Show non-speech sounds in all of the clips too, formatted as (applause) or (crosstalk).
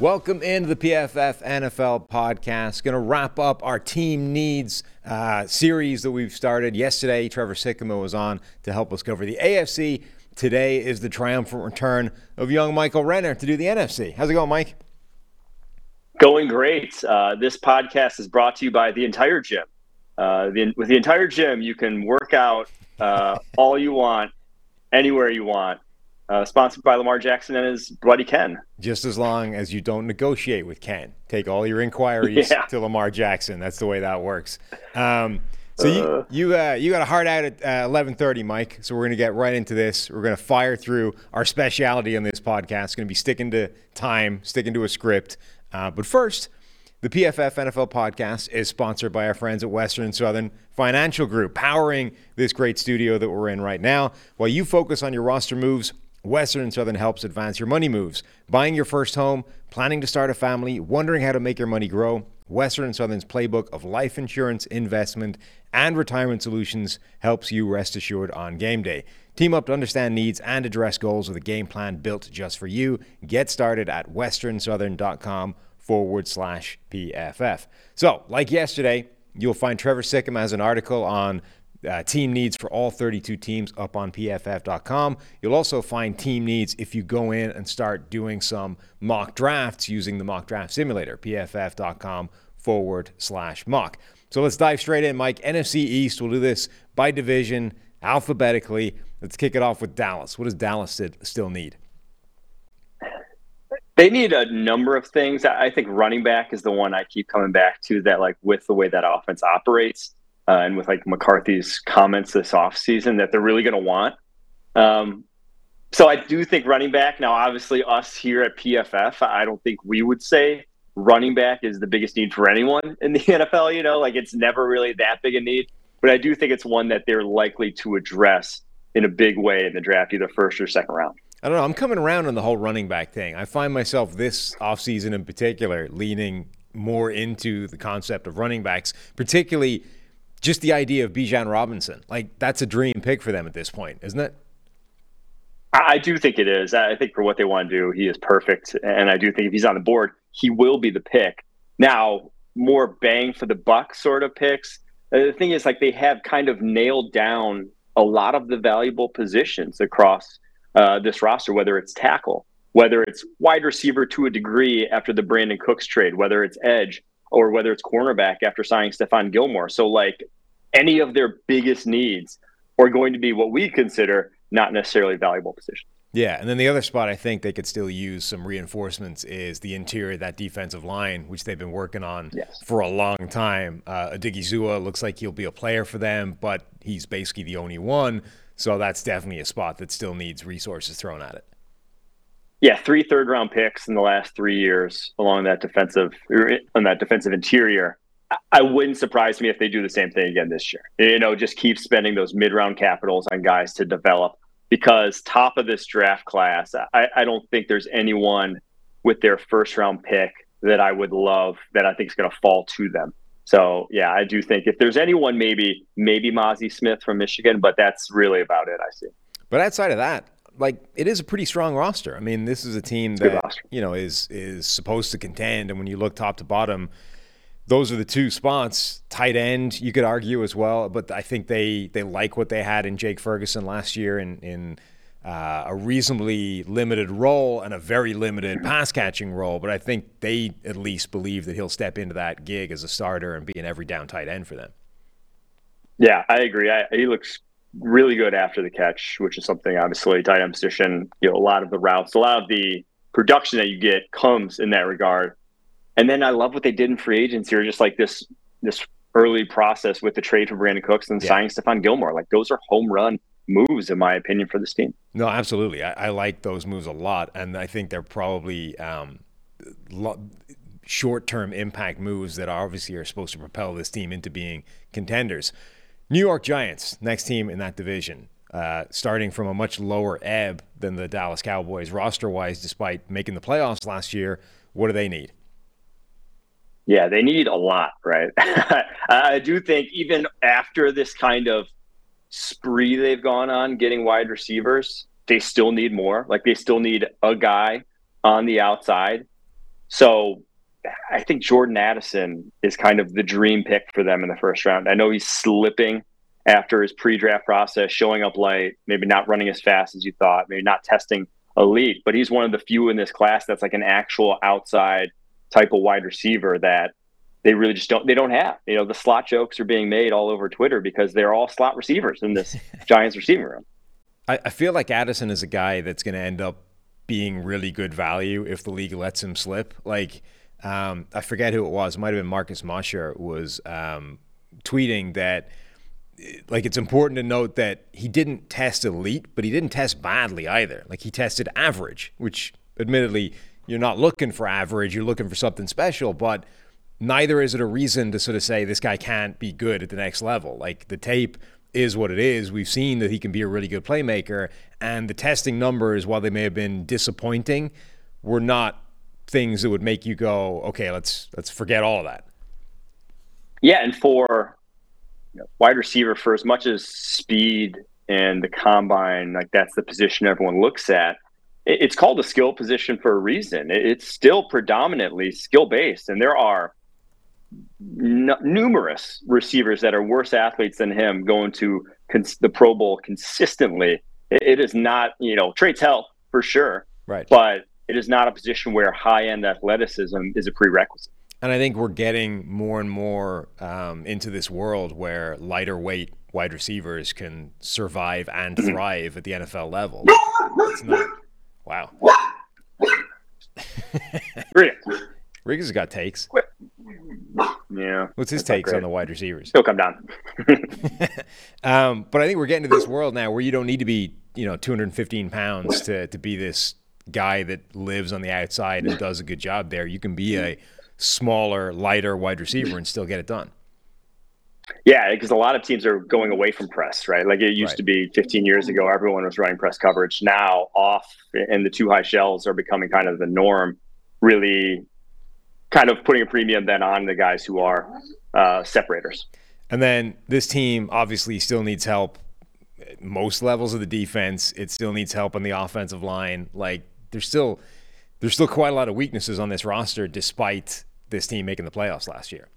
Welcome into the PFF NFL podcast. Going to wrap up our team needs uh, series that we've started. Yesterday, Trevor Sikkema was on to help us cover the AFC. Today is the triumphant return of young Michael Renner to do the NFC. How's it going, Mike? Going great. Uh, this podcast is brought to you by the entire gym. Uh, the, with the entire gym, you can work out uh, (laughs) all you want, anywhere you want. Uh, sponsored by Lamar Jackson and his buddy Ken. Just as long as you don't negotiate with Ken. Take all your inquiries (laughs) Yeah. to Lamar Jackson. That's the way that works. Um, so Uh. you you uh, you got a hard out at uh, eleven thirty, Mike. So we're gonna get right into this. We're gonna fire through our speciality on this podcast. Gonna be sticking to time, sticking to a script. Uh, but first, the PFF NFL podcast is sponsored by our friends at Western Southern Financial Group, powering this great studio that we're in right now. While you focus on your roster moves, Western and Southern helps advance your money moves. Buying your first home, planning to start a family, wondering how to make your money grow. Western and Southern's playbook of life insurance, investment, and retirement solutions helps you rest assured on game day. Team up to understand needs and address goals with a game plan built just for you. Get started at westernsouthern.com forward slash PFF. So, like yesterday, you'll find Trevor Sikkema has an article on uh, team needs for all 32 teams up on pff.com. You'll also find team needs if you go in and start doing some mock drafts using the mock draft simulator, pff.com forward slash mock. So let's dive straight in, Mike. NFC East, we'll do this by division, alphabetically. Let's kick it off with Dallas. What does Dallas st- still need? They need a number of things. I think running back is the one I keep coming back to that, like, with the way that offense operates uh, and with like McCarthy's comments this offseason, that they're really going to want. Um, so I do think running back. Now, obviously, us here at PFF, I don't think we would say running back is the biggest need for anyone in the (laughs) NFL. You know, like it's never really that big a need. But I do think it's one that they're likely to address in a big way in the draft, either first or second round. I don't know. I'm coming around on the whole running back thing. I find myself this offseason in particular leaning more into the concept of running backs, particularly just the idea of Bijan Robinson. Like, that's a dream pick for them at this point, isn't it? I do think it is. I think for what they want to do, he is perfect. And I do think if he's on the board, he will be the pick. Now, more bang for the buck sort of picks. Uh, The thing is, like, they have kind of nailed down a lot of the valuable positions across uh, this roster, whether it's tackle, whether it's wide receiver to a degree after the Brandin Cooks trade, whether it's edge, or whether it's cornerback after signing Stephon Gilmore. So, like, any of their biggest needs are going to be what we consider not necessarily valuable positions. Yeah, and then the other spot I think they could still use some reinforcements is the interior of that defensive line, which they've been working on Yes. for a long time. Uh, Odighizuwa looks like he'll be a player for them, but he's basically the only one. So that's definitely a spot that still needs resources thrown at it. Yeah, three third round picks in the last three years along that defensive er, on that defensive interior. I- I wouldn't surprise me if they do the same thing again this year. You know, just keep spending those mid round capitals on guys to develop because top of this draft class, I, I don't think there's anyone with their first round pick that I would love that I think is going to fall to them. So yeah, I do think if there's anyone, maybe maybe Mazi Smith from Michigan, but that's really about it. I see. But outside of that, like it is a pretty strong roster. I mean, this is a team that you know is is supposed to contend, and when you look top to bottom, those are the two spots. Tight end, you could argue as well, but I think they they like what they had in Jake Ferguson last year in in uh, a reasonably limited role and a very limited pass catching role. But I think they at least believe that he'll step into that gig as a starter and be an every down tight end for them. Yeah, I agree. I, he looks really good after the catch, which is something obviously tight end position. You know, a lot of the routes, a lot of the production that you get comes in that regard. And then I love what they did in free agency, or just like this this early process with the trade for Brandin Cooks and Yeah. signing Stephon Gilmore. Like those are home run moves, in my opinion, for this team. No, absolutely. I, I like those moves a lot, and I think they're probably um, lo- short-term impact moves that obviously are supposed to propel this team into being contenders. New York Giants, next team in that division, uh, starting from a much lower ebb than the Dallas Cowboys roster-wise, despite making the playoffs last year. What do they need? Yeah, they need a lot, right? (laughs) I do think even after this kind of spree they've gone on getting wide receivers, they still need more. Like they still need a guy on the outside. So I think Jordan Addison is kind of the dream pick for them in the first round. I know he's slipping after his pre-draft process, showing up late, maybe not running as fast as you thought, maybe not testing elite, but he's one of the few in this class that's like an actual outside type of wide receiver that they really just don't they don't have. You know, the slot jokes are being made all over Twitter because they're all slot receivers in this (laughs) Giants receiving room. I, I feel like Addison is a guy that's going to end up being really good value if the league lets him slip. Like um, I forget who it was. It might have been Marcus Mosher was um, tweeting that like it's important to note that he didn't test elite, but he didn't test badly either. Like he tested average, which admittedly you're not looking for average, you're looking for something special, but neither is it a reason to sort of say this guy can't be good at the next level. Like the tape is what it is. We've seen that he can be a really good playmaker, and the testing numbers, while they may have been disappointing, were not things that would make you go, okay, let's let's forget all of that. Yeah, and for you know, wide receiver, for as much as speed and the combine, like that's the position everyone looks at. It's called a skill position for a reason. It's still predominantly skill based, and there are n- numerous receivers that are worse athletes than him going to cons- the Pro Bowl consistently. It, it is not, you know, traits help for sure, right? But it is not a position where high end athleticism is a prerequisite. And I think we're getting more and more um, into this world where lighter weight wide receivers can survive and Mm-hmm. thrive at the NFL level. It's not, wow. (laughs) Riggs Riggs has got takes. Yeah. What's his takes on the wide receivers? He'll come down. (laughs) (laughs) um, but I think we're getting to this world now where you don't need to be, you know, 215 pounds to, to be this guy that lives on the outside and does a good job there. You can be a smaller, lighter wide receiver and still get it done. Yeah, because a lot of teams are going away from press, right? Like it used Right. to be 15 years ago, everyone was running press coverage. Now, off and the two high shells are becoming kind of the norm, really kind of putting a premium then on the guys who are uh, separators. And then this team obviously still needs help at most levels of the defense. It still needs help on the offensive line. Like there's still there's still quite a lot of weaknesses on this roster despite this team making the playoffs last year.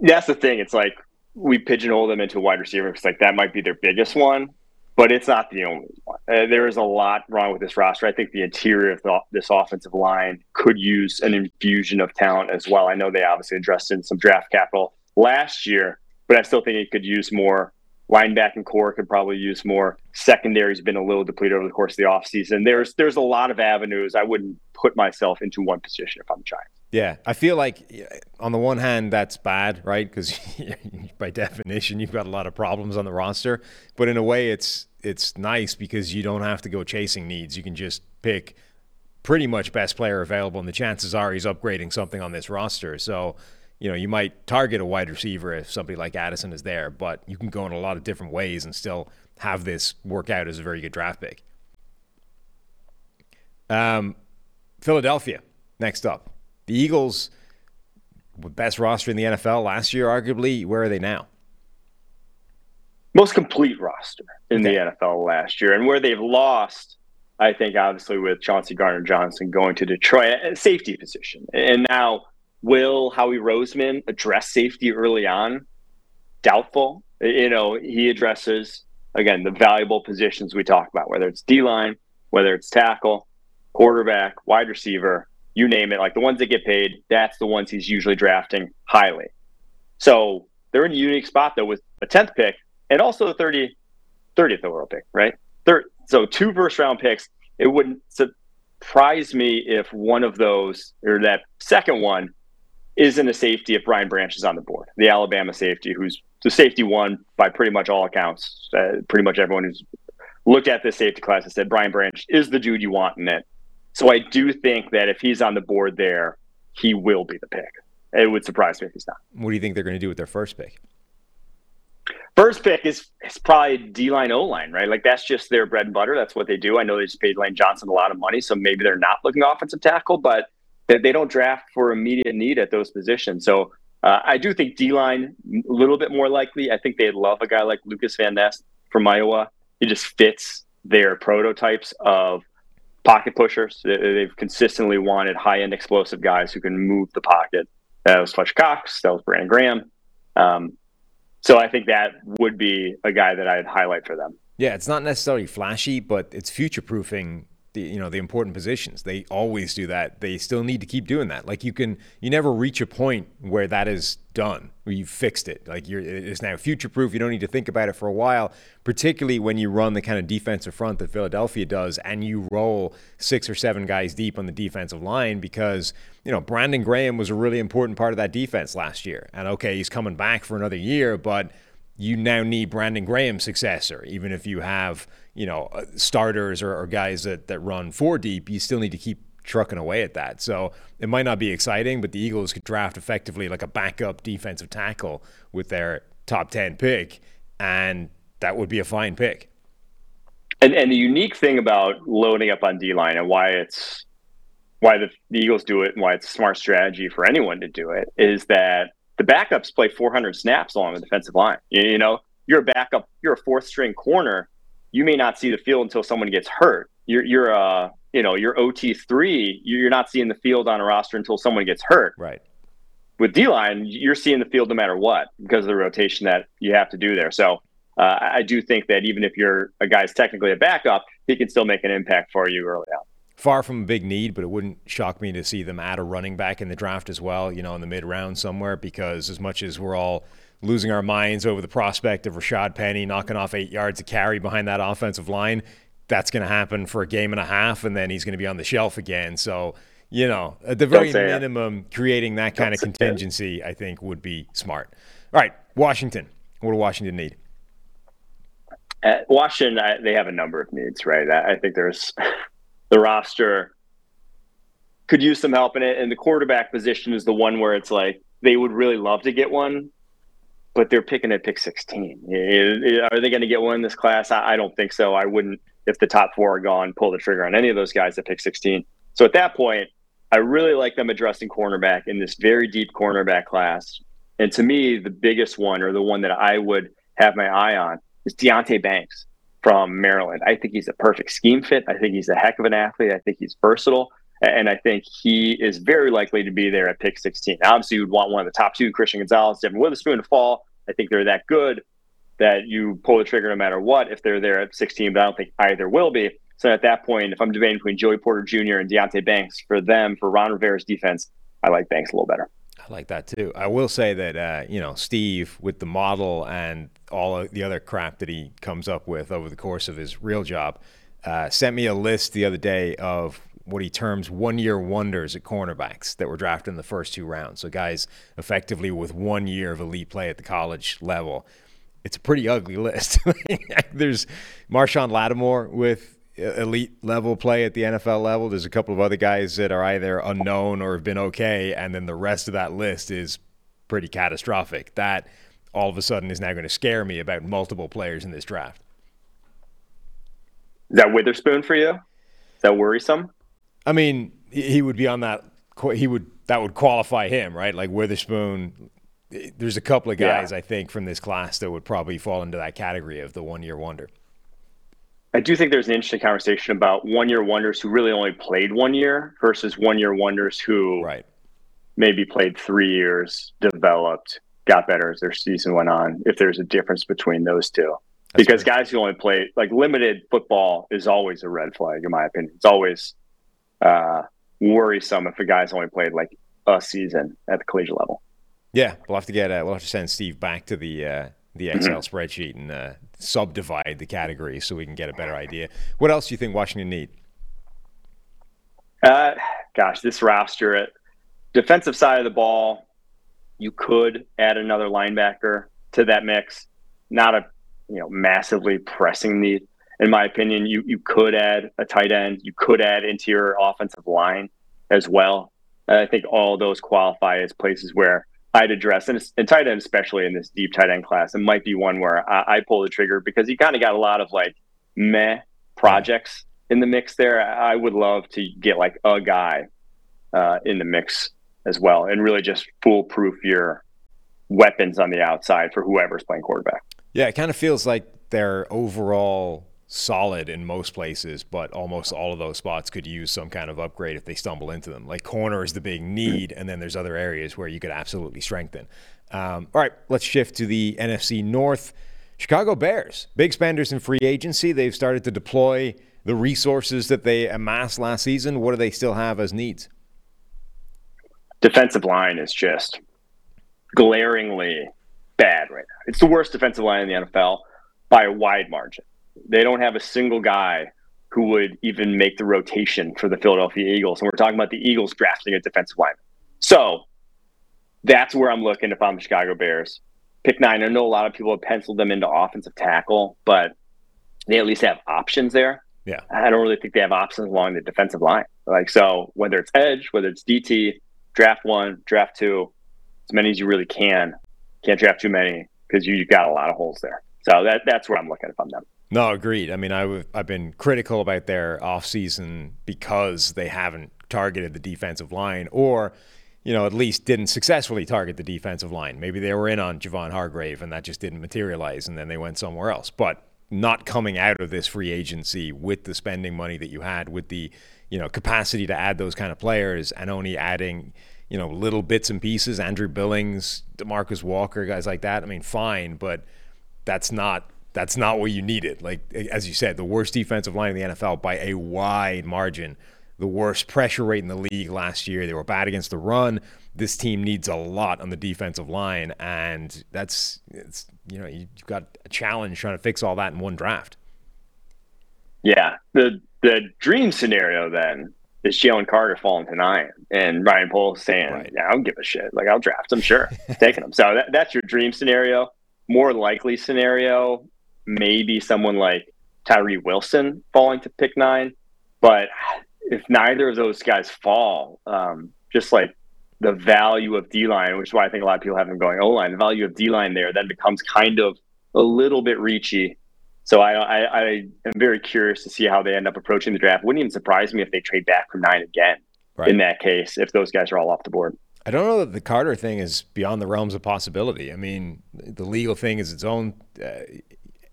That's the thing. It's like we pigeonhole them into wide receiver because like that might be their biggest one, but it's not the only one. Uh, there is a lot wrong with this roster. I think the interior of the, this offensive line could use an infusion of talent as well. I know they obviously addressed in some draft capital last year, but I still think it could use more. Linebacking core could probably use more. Secondary's been a little depleted over the course of the offseason. There's there's a lot of avenues. I wouldn't put myself into one position if I'm Giants. Yeah, I feel like on the one hand that's bad, right? Because (laughs) by definition you've got a lot of problems on the roster, but in a way it's it's nice because you don't have to go chasing needs. You can just pick pretty much best player available, and the chances are he's upgrading something on this roster. So you know you might target a wide receiver if somebody like Addison is there, but you can go in a lot of different ways and still have this work out as a very good draft pick. Um, Philadelphia next up. The Eagles, best roster in the NFL last year, arguably. Where are they now? most complete roster in Okay. the NFL last year, and where they've lost, I think, obviously with Chauncey Gardner Johnson going to Detroit, a safety position, and now will Howie Roseman address safety early on? Doubtful. You know, he addresses again the valuable positions we talk about, whether it's D line, whether it's tackle, quarterback, wide receiver, you name it. Like the ones that get paid, that's the ones he's usually drafting highly. So they're in a unique spot though with a tenth pick and also the 30, 30th overall pick, right? So two first round picks. It wouldn't surprise me if one of those or that second one isn't a safety if Brian Branch is on the board, the Alabama safety, who's the safety one by pretty much all accounts. Uh, pretty much everyone who's looked at this safety class has said Brian Branch is the dude you want in it. So I do think that if he's on the board there, he will be the pick. It would surprise me if he's not. What do you think they're going to do with their first pick? First pick is is probably D line O line, right? Like that's just their bread and butter. That's what they do. I know they just paid Lane Johnson a lot of money, so maybe they're not looking offensive tackle, but they, they don't draft for immediate need at those positions. So uh, I do think D line a little bit more likely. I think they'd love a guy like Lukas Van Ness from Iowa. He just fits their prototypes of pocket pushers. They've consistently wanted high end explosive guys who can move the pocket. That was Fletcher Cox. That was Brandon Graham. Um, so I think that would be a guy that I'd highlight for them. Yeah, it's not necessarily flashy, but it's future proofing the you know the important positions. They always do that. They still need to keep doing that. Like you can you never reach a point where that is done, where you've fixed it. Like you're it's now future proof. You don't need to think about it for a while, particularly when you run the kind of defensive front that Philadelphia does and you roll six or seven guys deep on the defensive line because, you know, Brandon Graham was a really important part of that defense last year. And okay, he's coming back for another year, but you now need Brandon Graham's successor. Even if you have, you know, uh, starters or, or, guys that, that run four deep, you still need to keep trucking away at that. So it might not be exciting, but the Eagles could draft effectively like a backup defensive tackle with their top 10 pick, and that would be a fine pick. And, and the unique thing about loading up on D line and why it's why the, the Eagles do it and why it's a smart strategy for anyone to do it is that the backups play 400 snaps along the defensive line. You, you know, you're a backup, you're a fourth string corner. You may not see the field until someone gets hurt. You're, you're a, you know, you're OT three. You're not seeing the field on a roster until someone gets hurt. Right. With D line, you're seeing the field no matter what because of the rotation that you have to do there. So uh, I do think that even if you're a guy's technically a backup, he can still make an impact for you early on far from a big need, but it wouldn't shock me to see them add a running back in the draft as well, you know, in the mid round somewhere, because as much as we're all losing our minds over the prospect of Rashaad Penny knocking off eight yards of carry behind that offensive line, that's going to happen for a game and a half, and then he's going to be on the shelf again. So, you know, at the very minimum, it. creating that kind Don't of contingency, I think, would be smart. All right, Washington. What do Washington need? At Washington, I, they have a number of needs, right? I, I think there's (laughs) the roster could use some help in it. And the quarterback position is the one where it's like they would really love to get one, but they're picking at pick 16. Are they going to get one in this class? I don't think so. I wouldn't, if the top four are gone, pull the trigger on any of those guys at pick 16. So at that point, I really like them addressing cornerback in this very deep cornerback class. And to me, the biggest one or the one that I would have my eye on is Deonte Banks from Maryland. I think he's a perfect scheme fit. I think he's a heck of an athlete. I think he's versatile. And I think he is very likely to be there at pick 16. Obviously, you'd want one of the top two, Christian Gonzalez, Devon Witherspoon, to fall. I think they're that good that you pull the trigger no matter what if they're there at 16, but I don't think either will be. So at that point, if I'm debating between Joey Porter Jr. and Deonte Banks for them, for Ron Rivera's defense, I like Banks a little better. I like that too. I will say that uh, you know Steve with the model and all the other crap that he comes up with over the course of his real job uh, sent me a list the other day of what he terms one-year wonders at cornerbacks that were drafted in the first two rounds. So guys effectively with one year of elite play at the college level. It's a pretty ugly list. (laughs) There's Marshon Lattimore with elite level play at the NFL level. There's a couple of other guys that are either unknown or have been okay, and then the rest of that list is pretty catastrophic. That all of a sudden is now going to scare me about multiple players in this draft. Is that Witherspoon for you? Is that worrisome? I mean, he would be on that. He would that would qualify him, right? Like Witherspoon. There's a couple of guys yeah. I think from this class that would probably fall into that category of the one year wonder. I do think there's an interesting conversation about one year wonders who really only played one year versus one year wonders who right. maybe played three years, developed, got better as their season went on. If there's a difference between those two, That's because guys who only play like limited football is always a red flag, in my opinion. It's always uh, worrisome if a guy's only played like a season at the collegiate level. Yeah, we'll have to get uh, we'll have to send Steve back to the uh, the Excel mm-hmm. spreadsheet and uh, subdivide the categories so we can get a better idea. What else do you think Washington need? Uh, gosh, this roster at defensive side of the ball, you could add another linebacker to that mix. Not a you know massively pressing need. In my opinion, you you could add a tight end, you could add into your offensive line as well. I think all those qualify as places where I'd address, and, and tight end, especially in this deep tight end class, it might be one where I, I pull the trigger because you kind of got a lot of like meh projects in the mix there. I would love to get like a guy uh, in the mix as well and really just foolproof your weapons on the outside for whoever's playing quarterback. Yeah, it kind of feels like they're overall solid in most places, but almost all of those spots could use some kind of upgrade if they stumble into them. Like corner is the big need, and then there's other areas where you could absolutely strengthen. Um, all right, let's shift to the NFC North. Chicago Bears, big spenders in free agency. They've started to deploy the resources that they amassed last season. What do they still have as needs? Defensive line is just glaringly bad right now. It's the worst defensive line in the NFL by a wide margin. They don't have a single guy who would even make the rotation for the Philadelphia Eagles. And we're talking about the Eagles drafting a defensive lineman. So that's where I'm looking if I'm the Chicago Bears. Pick nine. I know a lot of people have penciled them into offensive tackle, but they at least have options there. Yeah. I don't really think they have options along the defensive line. Like, so whether it's edge, whether it's DT, draft one, draft two, as many as you really can. Can't draft too many because you, have got a lot of holes there. So that that's where I'm looking if I'm them. No, agreed. I mean, I've been critical about their offseason because they haven't targeted the defensive line or, you know, at least didn't successfully target the defensive line. Maybe they were in on Javon Hargrave and that just didn't materialize and then they went somewhere else. But not coming out of this free agency with the spending money that you had, with the, you know, capacity to add those kind of players and only adding, you know, little bits and pieces, Andrew Billings, Demarcus Walker, guys like that. I mean, fine, but that's not that's not what you needed. Like as you said, the worst defensive line in the NFL by a wide margin. The worst pressure rate in the league last year. They were bad against the run. This team needs a lot on the defensive line, and that's it's you know you've got a challenge trying to fix all that in one draft. Yeah, the the dream scenario then is Jalen Carter falling to nine and Ryan Poles saying, right. "Yeah, I don't give a shit. Like I'll draft him, sure, taking him." So that, that's your dream scenario. More likely scenario maybe someone like Tyree Wilson falling to pick nine. But if neither of those guys fall, um, just like the value of D line, which is why I think a lot of people have them going O line, the value of D line there then becomes kind of a little bit reachy. So I, I, I am very curious to see how they end up approaching the draft. Wouldn't even surprise me if they trade back from nine again. Right. In that case, if those guys are all off the board. I don't know that the Carter thing is beyond the realms of possibility. I mean, the legal thing is its own. Uh,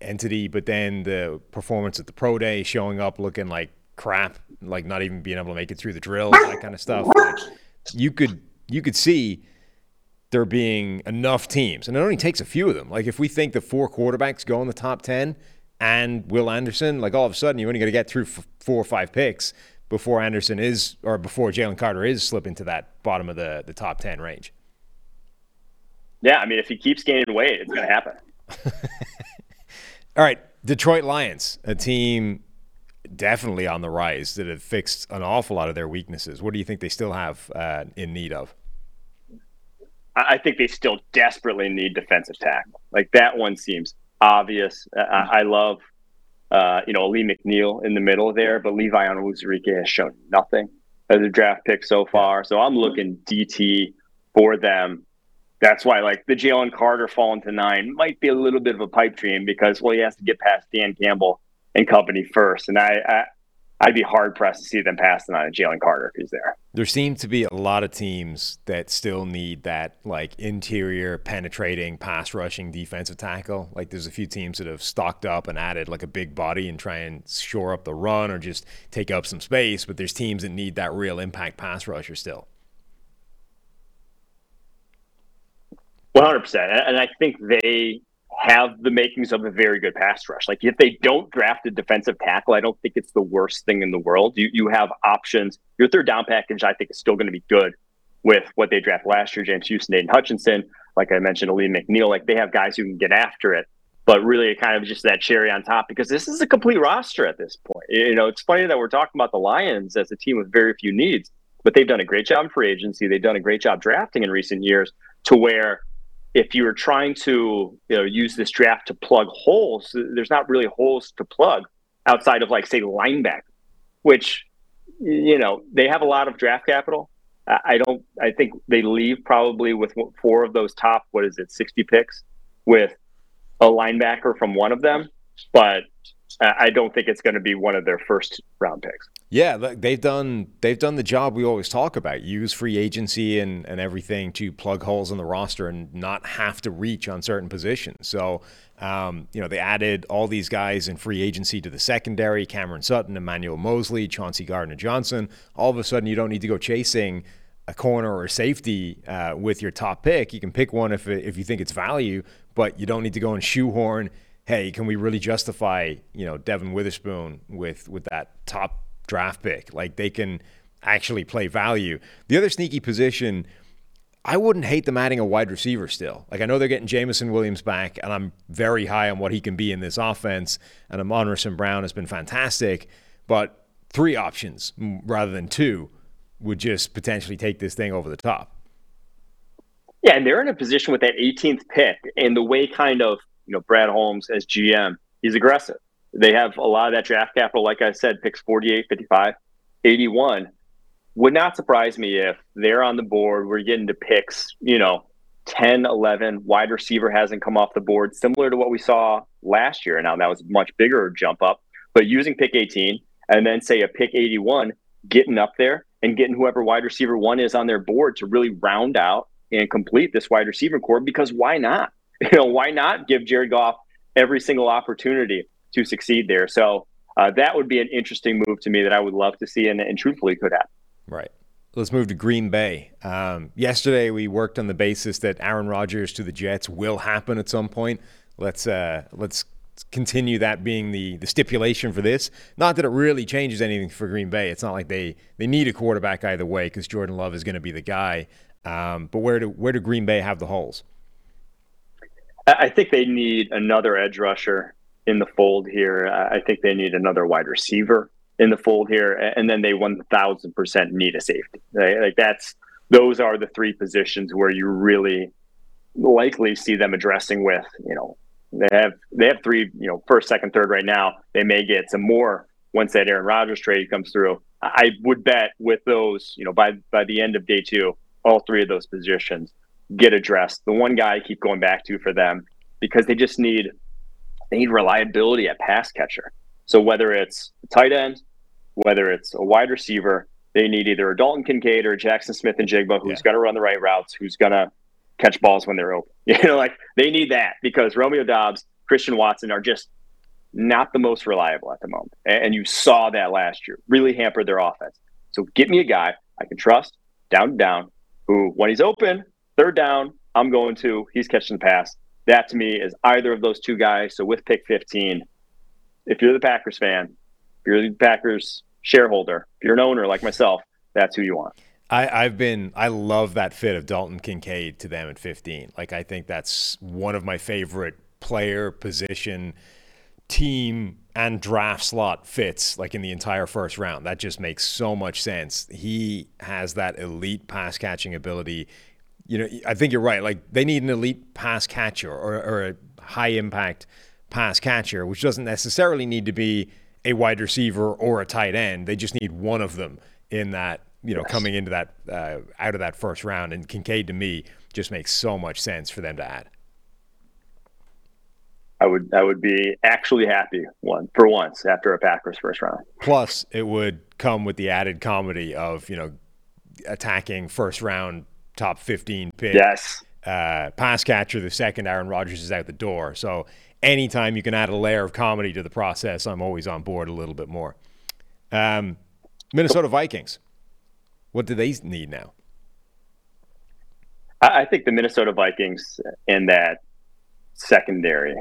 entity, but then the performance at the pro day showing up looking like crap, like not even being able to make it through the drills, that kind of stuff. Like, you could you could see there being enough teams, and it only takes a few of them. Like if we think the four quarterbacks go in the top ten and Will Anderson, like all of a sudden you only got to get through f- four or five picks before Anderson is or before Jalen Carter is slipping to that bottom of the the top ten range. Yeah, I mean, if he keeps gaining weight, it's going to happen. (laughs) All right, Detroit Lions, a team definitely on the rise that have fixed an awful lot of their weaknesses. What do you think they still have uh, in need of? I think they still desperately need defensive tackle. Like that one seems obvious. I, I love, uh, you know, Lee McNeill in the middle there, but Levi Onwuzurike has shown nothing as a draft pick so far. So I'm looking DT for them that's why like the Jalen Carter falling to nine might be a little bit of a pipe dream because well he has to get past Dan Campbell and company first, and I, I would be hard pressed to see them passing on a Jalen Carter if he's there. There seem to be a lot of teams that still need that like interior penetrating pass rushing defensive tackle. Like there's a few teams that have stocked up and added like a big body and try and shore up the run or just take up some space, but there's teams that need that real impact pass rusher still. One hundred percent, and I think they have the makings of a very good pass rush. Like if they don't draft a defensive tackle, I don't think it's the worst thing in the world. You you have options. Your third down package, I think, is still going to be good with what they draft last year. James Houston, Aidan Hutchinson, like I mentioned, Alim McNeill. Like they have guys who can get after it. But really, kind of just that cherry on top because this is a complete roster at this point. You know, it's funny that we're talking about the Lions as a team with very few needs, but they've done a great job in free agency. They've done a great job drafting in recent years to where if you were trying to you know use this draft to plug holes, there's not really holes to plug. outside of like say linebacker, which you know they have a lot of draft capital. I don't. I think they leave probably with four of those top. What is it? Sixty picks with a linebacker from one of them, but I don't think it's going to be one of their first round picks. Yeah, they've done they've done the job we always talk about. Use free agency and, and everything to plug holes in the roster and not have to reach on certain positions. So, um, you know, they added all these guys in free agency to the secondary: Cameron Sutton, Emmanuel Moseley, Chauncey Gardner Johnson. All of a sudden, you don't need to go chasing a corner or a safety uh, with your top pick. You can pick one if if you think it's value, but you don't need to go and shoehorn. Hey, can we really justify you know Devon Witherspoon with with that top draft pick? Like they can actually play value. The other sneaky position. I wouldn't hate them adding a wide receiver still. Like I know they're getting Jameson Williams back, and I'm very high on what he can be in this offense. And Amon. Brown has been fantastic, but three options rather than two would just potentially take this thing over the top. Yeah, and they're in a position with that 18th pick, and the way kind of you know Brad Holmes as GM, he's aggressive. They have a lot of that draft capital, like I said, picks 48, 55, 81. Would not surprise me if they're on the board. We're getting to picks, you know, 10, 11. Wide receiver hasn't come off the board, similar to what we saw last year. Now, that was a much bigger jump up, but using pick 18 and then say a pick 81, getting up there and getting whoever wide receiver one is on their board to really round out and complete this wide receiver core because why not? (laughs) You know, why not give Jared Goff every single opportunity to succeed there? So uh, that would be an interesting move to me that I would love to see and, and truthfully could happen. Right. Let's move to Green Bay. Um, yesterday, we worked on the basis that Aaron Rodgers to the Jets will happen at some point. Let's uh, let's continue that being the the stipulation for this. Not that it really changes anything for Green Bay. It's not like they they need a quarterback either way because Jordan Love is going to be the guy. Um, but where do where do Green Bay have the holes? I think they need another edge rusher in the fold here. I think they need another wide receiver in the fold here, and then they one thousand percent need a safety. Right? Like that's those are the three positions where you really likely see them addressing with. You know, they have they have three. You know, first, second, third right now. They may get some more once that Aaron Rodgers trade comes through. I would bet with those, you know, by by the end of day two, all three of those positions get addressed. The one guy I keep going back to for them because they just need they need reliability at pass catcher. So whether it's tight end, whether it's a wide receiver, they need either a Dalton Kincaid or Jaxon Smith-Njigba who's Yeah. going to run the right routes, who's going to catch balls when they're open. (laughs) You know, like they need that because Romeo Doubs, Christian Watson are just not the most reliable at the moment. And and you saw that last year, really hampered their offense. So get me a guy I can trust down to down who, when he's open, third down, I'm going to, he's catching the pass. That to me is either of those two guys. So with pick 15, if you're the Packers fan, if you're the Packers shareholder, if you're an owner like myself, that's who you want. I, I've been I love that fit of Dalton Kincaid to them at 15. Like I think that's one of my favorite player position team and draft slot fits like in the entire first round. That just makes so much sense. He has that elite pass catching ability. You know, I think you're right. Like they need an elite pass catcher or, or a high impact pass catcher, which doesn't necessarily need to be a wide receiver or a tight end. They just need one of them in that, you know, coming into that uh, out of that first round. And Kincaid to me just makes so much sense for them to add. I would I would be actually happy one for once after a Packers first round. Plus, it would come with the added comedy of you know attacking first round top 15 pick. Yes. Uh, pass catcher, the second Aaron Rodgers is out the door. So anytime you can add a layer of comedy to the process, I'm always on board a little bit more. Um, Minnesota Vikings. What do they need now? I, think the Minnesota Vikings in that secondary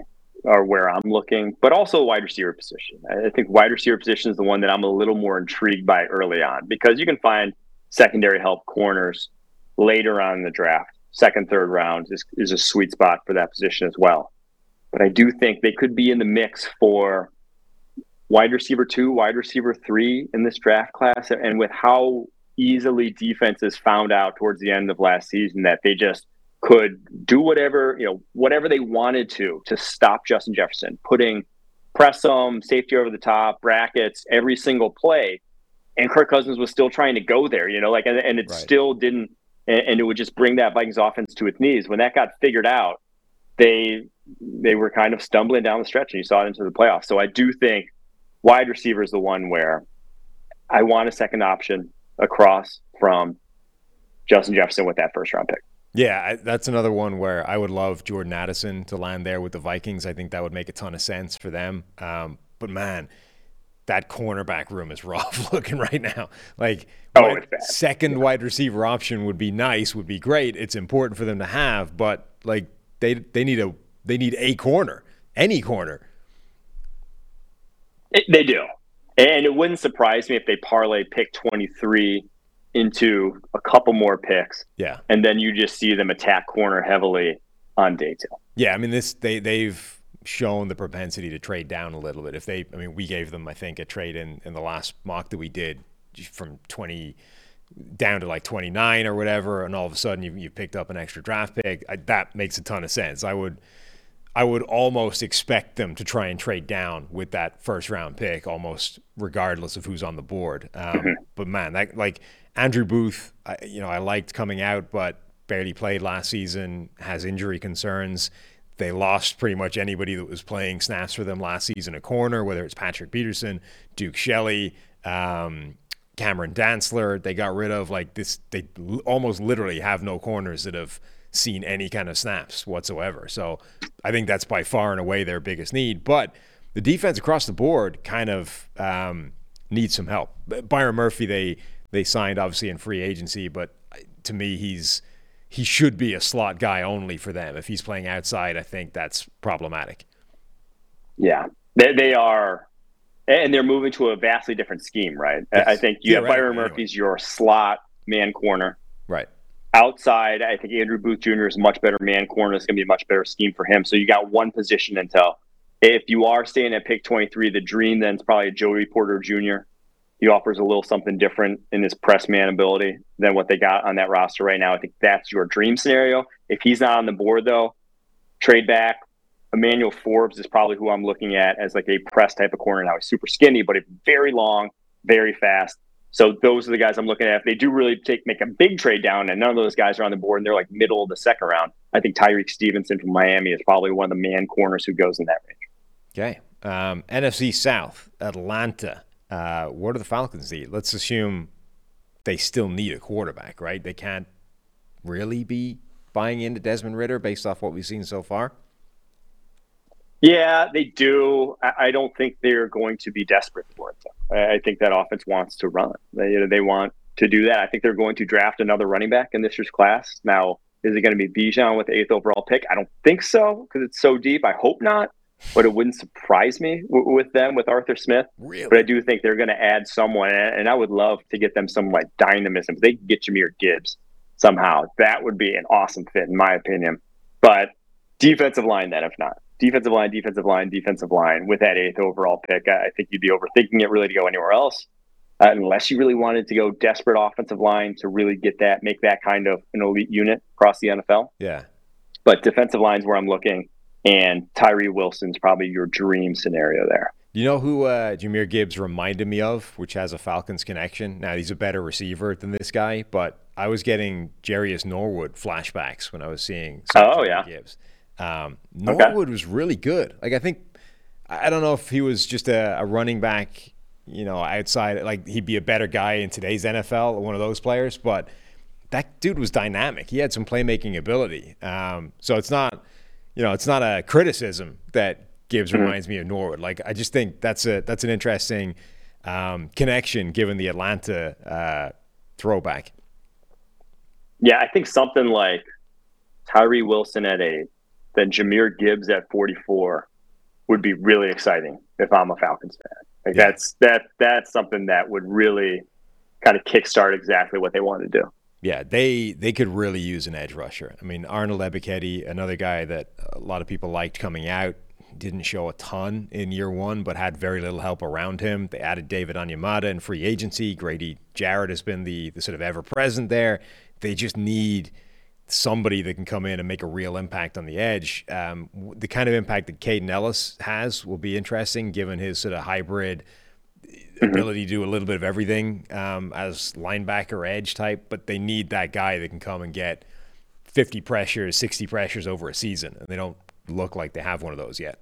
are where I'm looking, but also wide receiver position. I I think wide receiver position is the one that I'm a little more intrigued by early on because you can find secondary help corners later on in the draft. Second, third round is, is a sweet spot for that position as well. But I do think they could be in the mix for wide receiver two, wide receiver three in this draft class. And with how easily defenses found out towards the end of last season that they just could do whatever, you know, whatever they wanted to to stop Justin Jefferson, putting press them, safety over the top, brackets, every single play. And Kirk Cousins was still trying to go there, you know, like, and, and it Right. still didn't, and, and it would just bring that Vikings offense to its knees. When that got figured out, they they were kind of stumbling down the stretch, and you saw it into the playoffs. So I do think wide receiver is the one where I want a second option across from Justin Jefferson with that first round pick. Yeah, I, that's another one where I would love Jordan Addison to land there with the Vikings. I think that would make a ton of sense for them. Um, but man, that cornerback room is (laughs) rough looking right now. Like, Oh, wide- it's bad. second wide receiver option would be nice, would be great. It's important for them to have, but like they they need a they need a corner, any corner. It, they do. And it wouldn't surprise me if they parlay pick 23 into a couple more picks, Yeah, and then you just see them attack corner heavily on day two. yeah. I mean, this they they've shown the propensity to trade down a little bit. If they, I mean, we gave them, I think, a trade in in the last mock that we did from twenty down to like twenty nine or whatever, and all of a sudden you you picked up an extra draft pick. I, that makes a ton of sense. I would. I would almost expect them to try and trade down with that first round pick, almost regardless of who's on the board. Um, but man, that like Andrew Booth, I, you know, I liked coming out, but barely played last season, has injury concerns. They lost pretty much anybody that was playing snaps for them last season a corner, whether it's Patrick Peterson, Duke Shelley, um, Cameron Dantzler. They got rid of like this. They almost literally have no corners that have seen any kind of snaps whatsoever. So I think that's by far and away their biggest need. But the defense across the board kind of um, needs some help. Byron Murphy, they they signed obviously in free agency, but to me, he's he should be a slot guy only for them. If he's playing outside, I think that's problematic. Yeah, they, they are, and they're moving to a vastly different scheme, right? I- I think you have Theoretically, Byron anyway. Murphy's your slot man corner. Right. Outside, I think Andrew Booth Jr. is a much better man corner. It's going to be a much better scheme for him. So you got one position until. If you are staying at pick 23, the dream then is probably Joey Porter Jr. He offers a little something different in his press man ability than what they got on that roster right now. I think that's your dream scenario. If he's not on the board, though, trade back. Emmanuel Forbes is probably who I'm looking at as like a press type of corner. Now he's super skinny, but very long, very fast. So those are the guys I'm looking at. If they do really take make a big trade down, and none of those guys are on the board, and they're like middle of the second round, I think Tyrique Stevenson from Miami is probably one of the man corners who goes in that range. Okay. Um, NFC South, Atlanta. Uh, what do the Falcons need? Let's assume they still need a quarterback, right? They can't really be buying into Desmond Ridder based off what we've seen so far. Yeah, they do. I, don't think they're going to be desperate for it. Though. I, I think that offense wants to run. They they want to do that. I think they're going to draft another running back in this year's class. Now, is it going to be Bijan with the eighth overall pick? I don't think so because it's so deep. I hope not, but it wouldn't surprise me w- with them with Arthur Smith. Really? But I do think they're going to add someone, and I would love to get them some like dynamism. If they could get Jahmyr Gibbs somehow, that would be an awesome fit, in my opinion. But defensive line, then if not defensive line, defensive line, defensive line with that eighth overall pick, I I think you'd be overthinking it really to go anywhere else. Uh, unless you really wanted to go desperate offensive line to really get that, make that kind of an elite unit across the NFL. Yeah. But defensive line's where I'm looking, and Tyree Wilson's probably your dream scenario there. You know who uh, Jahmyr Gibbs reminded me of, which has a Falcons connection? Now, he's a better receiver than this guy, but I was getting Jerious Norwood flashbacks when I was seeing Oh, Jahmyr yeah. Gibbs. Um, Norwood was really good. Like, I think, I I don't know if he was just a, a running back, you know, outside, like he'd be a better guy in today's NFL, one of those players, but that dude was dynamic. He had some playmaking ability. Um, so it's not, you know, it's not a criticism that Gibbs reminds me of Norwood. Like I just think that's a that's an interesting um, connection given the Atlanta uh, throwback. Yeah, I think something like Tyree Wilson at eight, then Jahmyr Gibbs at 44 would be really exciting if I'm a Falcons fan. Like Yeah. that's that that's something that would really kind of kickstart exactly what they want to do. Yeah, they they could really use an edge rusher. I mean, Arnold Ebiketie, another guy that a lot of people liked coming out, didn't show a ton in year one, but had very little help around him. They added David Onyemata in free agency. Grady Jarrett has been the the sort of ever present there. They just need somebody that can come in and make a real impact on the edge. Um, the kind of impact that Kaden Elliss has will be interesting, given his sort of hybrid ability to do a little bit of everything um, as linebacker edge type. But they need that guy that can come and get 50 pressures, 60 pressures over a season, and they don't look like they have one of those yet.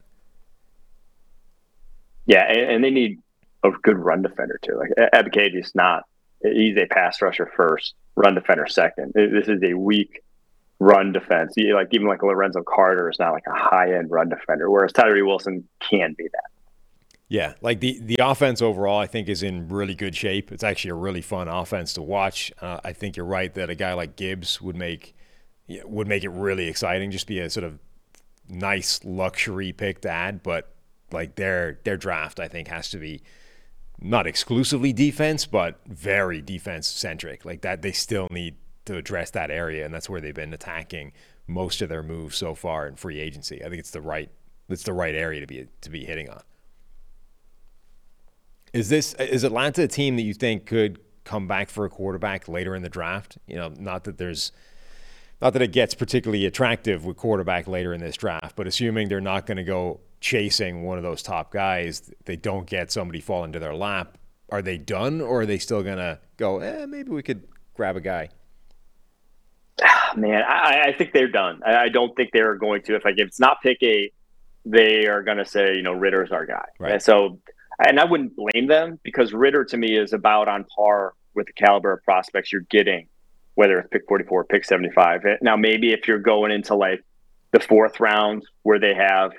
Yeah, and, and they need a good run defender too. Like Ebiketie is not. He's a pass rusher first, run defender second. This is a weak run defense. Like even like Lorenzo Carter is not like a high end run defender, whereas Tyree Wilson can be that. Yeah, like the the offense overall, I think is in really good shape. It's actually a really fun offense to watch. Uh, I think you're right that a guy like Gibbs would make would make it really exciting. Just be a sort of nice luxury pick to add, but like their their draft, I think has to be not exclusively defense, but very defense centric. Like that, they still need to address that area, and that's where they've been attacking most of their moves so far in free agency. I think it's the right it's the right area to be to be hitting on. Is this is Atlanta a team that you think could come back for a quarterback later in the draft? You know, not that there's not that it gets particularly attractive with quarterback later in this draft, but assuming they're not going to go chasing one of those top guys, they don't get somebody fall into their lap. Are they done, or are they still going to go? Eh, maybe we could grab a guy. (sighs) Man, I, I think they're done. I, I, don't think they're going to. If like if it's not pick eight, they are going to say, you know, Ridder's our guy. Right. And so, and I wouldn't blame them because Ridder to me is about on par with the caliber of prospects you're getting whether it's pick 44 pick 75 eh, now maybe if you're going into like the fourth round where they have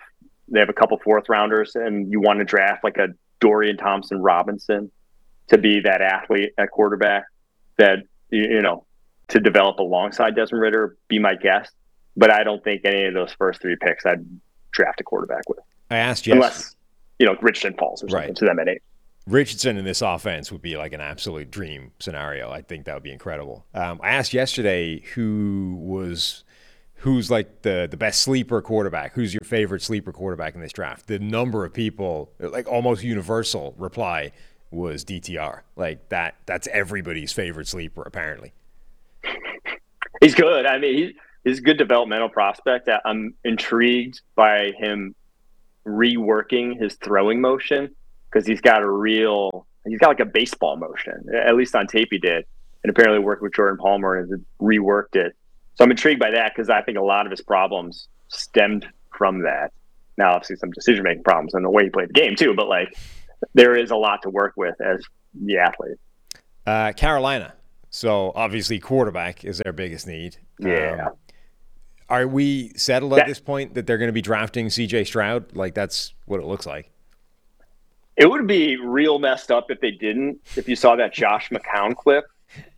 they have a couple fourth rounders and you want to draft like a dorian thompson robinson to be that athlete at quarterback that you know to develop alongside desmond Ridder, be my guest. But i don't think any of those first three picks i'd draft a quarterback with. I asked you unless you know richardson falls or something right. to them at eight Richardson in this offense would be like an absolute dream scenario. I think that would be incredible. Um, I asked yesterday who was who's like the the best sleeper quarterback. Who's your favorite sleeper quarterback in this draft? The number of people, like almost universal reply, was DTR. Like that. That's everybody's favorite sleeper apparently. He's good. I mean, he's he's a good developmental prospect. I'm intrigued by him reworking his throwing motion because he's got a real he's got like a baseball motion. At least on tape he did, and apparently worked with Jordan Palmer and reworked it. So I'm intrigued by that because I think a lot of his problems stemmed from that. Now, obviously, some decision making problems and the way he played the game too, but like there is a lot to work with as the athlete. Uh, Carolina. So obviously, quarterback is their biggest need. Yeah. Um, are we settled at that, this point that they're going to be drafting C.J. Stroud? Like that's what it looks like. It would be real messed up if they didn't. If you saw that (laughs) Josh McCown clip,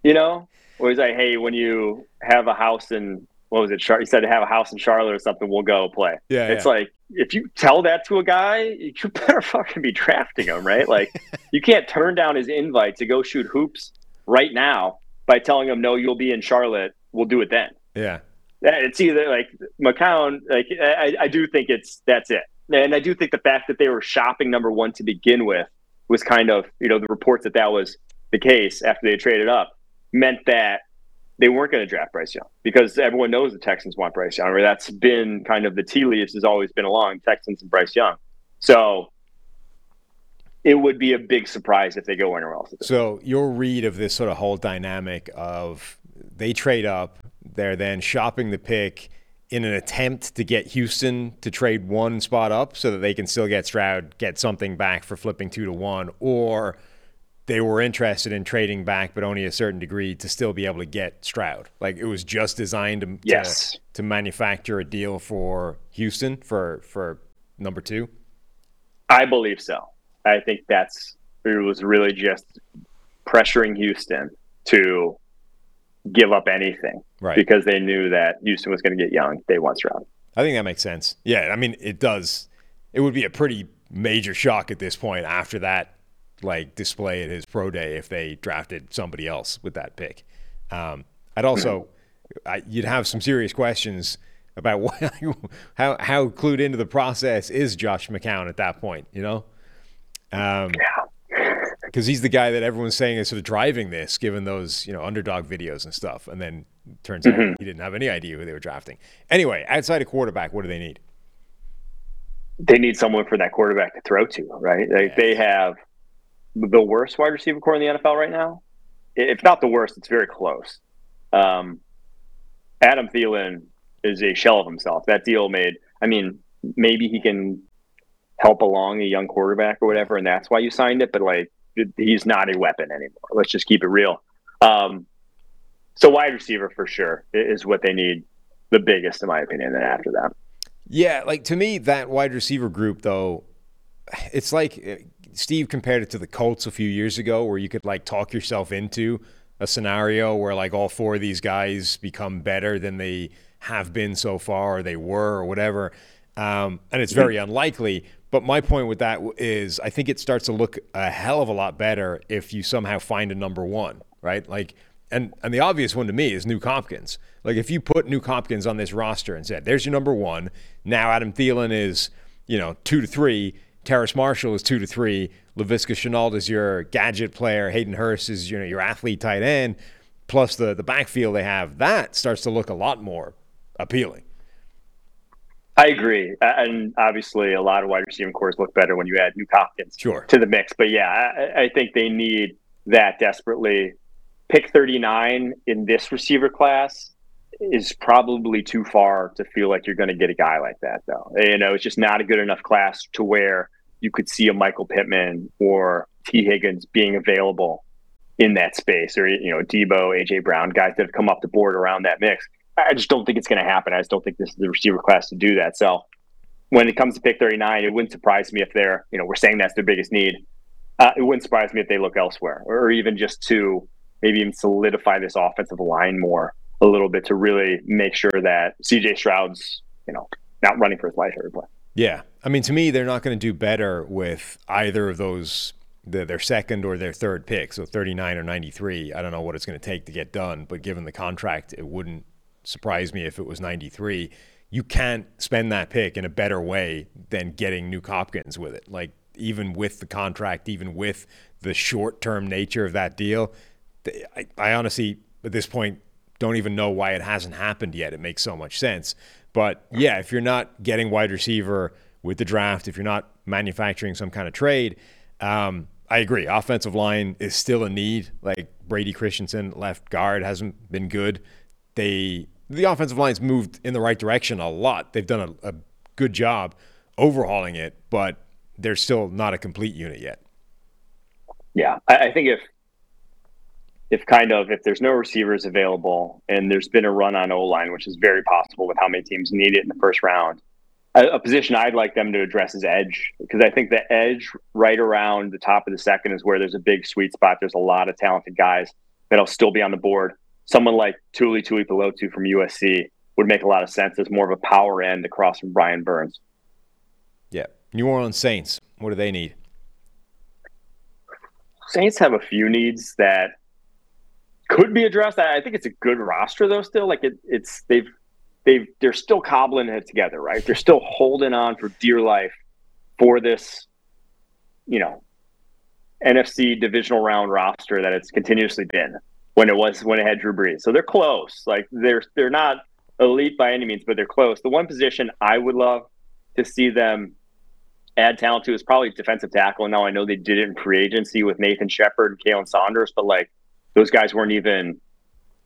you know, where he's like, "Hey, when you have a house in what was it? Char- he said to have a house in Charlotte or something. We'll go play." Yeah, it's yeah. like if you tell that to a guy, you (laughs) better fucking be drafting him, right? Like (laughs) you can't turn down his invite to go shoot hoops right now by telling him, "No, you'll be in Charlotte. We'll do it then." Yeah, it's either like McCown. Like I, I do think it's that's it and I do think the fact that they were shopping number one to begin with was kind of, you know, the reports that that was the case after they traded up meant that they weren't going to draft Bryce Young because everyone knows the Texans want Bryce Young. Or that's been kind of the tea leaves has always been along Texans and Bryce Young. So it would be a big surprise if they go anywhere else. So your read of this sort of whole dynamic of they trade up, they're then shopping the pick in an attempt to get Houston to trade one spot up so that they can still get Stroud, get something back for flipping two to one, or they were interested in trading back, but only a certain degree to still be able to get Stroud. Like it was just designed to yes. to, to manufacture a deal for Houston for for number two. I believe so. I think that's it was really just pressuring Houston to give up anything right. because they knew that Houston was going to get young day one round. I think that makes sense. Yeah, I mean, it does. It would be a pretty major shock at this point after that like display at his pro day if they drafted somebody else with that pick. Um, I'd also I, you'd have some serious questions about (laughs) what, how how clued into the process is Josh McCown at that point. You know, um, yeah because he's the guy that everyone's saying is sort of driving this, given those you know underdog videos and stuff. And then Turns out he didn't have any idea who they were drafting. Anyway, outside of quarterback, what do they need? They need someone for that quarterback to throw to, right? Like they have the worst wide receiver corps in the NFL right now. If not the worst, it's very close. Um, Adam Thielen is a shell of himself. That deal made. I mean, maybe he can help along a young quarterback or whatever, and that's why you signed it. But like, he's not a weapon anymore. Let's just keep it real. Um, so wide receiver for sure is what they need the biggest, in my opinion. Then after that, yeah, like to me, that wide receiver group though, it's like uh, Steve compared it to the Colts a few years ago, where you could like talk yourself into a scenario where like all four of these guys become better than they have been so far, or they were, or whatever. Um, and it's very unlikely. But my point with that is, I think it starts to look a hell of a lot better if you somehow find a number one, right? Like, and and the obvious one to me is Nuke Hopkins. Like, if you put Nuke Hopkins on this roster and said, "There's your number one," now Adam Thielen is, you know, two to three. Terrace Marshall is two to three. Laviska Shenault is your gadget player. Hayden Hurst is you know your athlete tight end. Plus the the backfield they have, that starts to look a lot more appealing. I agree, and obviously a lot of wide receiving cores look better when you add Nuke Hopkins sure. to the mix. But yeah, I, I think they need that desperately. Pick 39 in this receiver class is probably too far to feel like you're going to get a guy like that, though. You know, it's just not a good enough class to where you could see a Michael Pittman or Tee Higgins being available in that space, or you know, Deebo, AJ Brown, guys that have come off the board around that mix. I just don't think it's going to happen. I just don't think this is the receiver class to do that. So when it comes to pick 39, it wouldn't surprise me if they're, you know, we're saying that's their biggest need. Uh, it wouldn't surprise me if they look elsewhere or even just to maybe even solidify this offensive line more a little bit to really make sure that CJ Stroud's, you know, not running for his life every play. Yeah. I mean, to me, they're not going to do better with either of those, the, their second or their third pick. So 39 or 93. I don't know what it's going to take to get done, but given the contract, it wouldn't surprise me if it was 93. You can't spend that pick in a better way than getting Nuke Hopkins with it. Like, even with the contract, even with the short term nature of that deal, I, I honestly, at this point, don't even know why it hasn't happened yet. It makes so much sense. But yeah, if you're not getting wide receiver with the draft, if you're not manufacturing some kind of trade, um, I agree. Offensive line is still a need. Like Brady Christensen, left guard, hasn't been good. They the offensive line's moved in the right direction a lot. They've done a, a good job overhauling it, but they're still not a complete unit yet. Yeah, I, I think if if kind of if there's no receivers available and there's been a run on O line, which is very possible with how many teams need it in the first round, a, a position I'd like them to address is edge because I think the edge right around the top of the second is where there's a big sweet spot. There's a lot of talented guys that'll still be on the board. Someone like Tuli Tuipulotu from USC would make a lot of sense as more of a power end across from Brian Burns. Yeah. New Orleans Saints, what do they need? Saints have a few needs that could be addressed. I think it's a good roster though. Still, like it, it's they've they've they're still cobbling it together, right? They're still holding on for dear life for this, you know, NFC divisional round roster that it's continuously been when it was when it had Drew Brees. So they're close. Like they're they're not elite by any means, but they're close. The one position I would love to see them add talent to is probably defensive tackle. And now I know they did it in free agency with Nathan Shepard and Khalen Saunders, but like those guys weren't even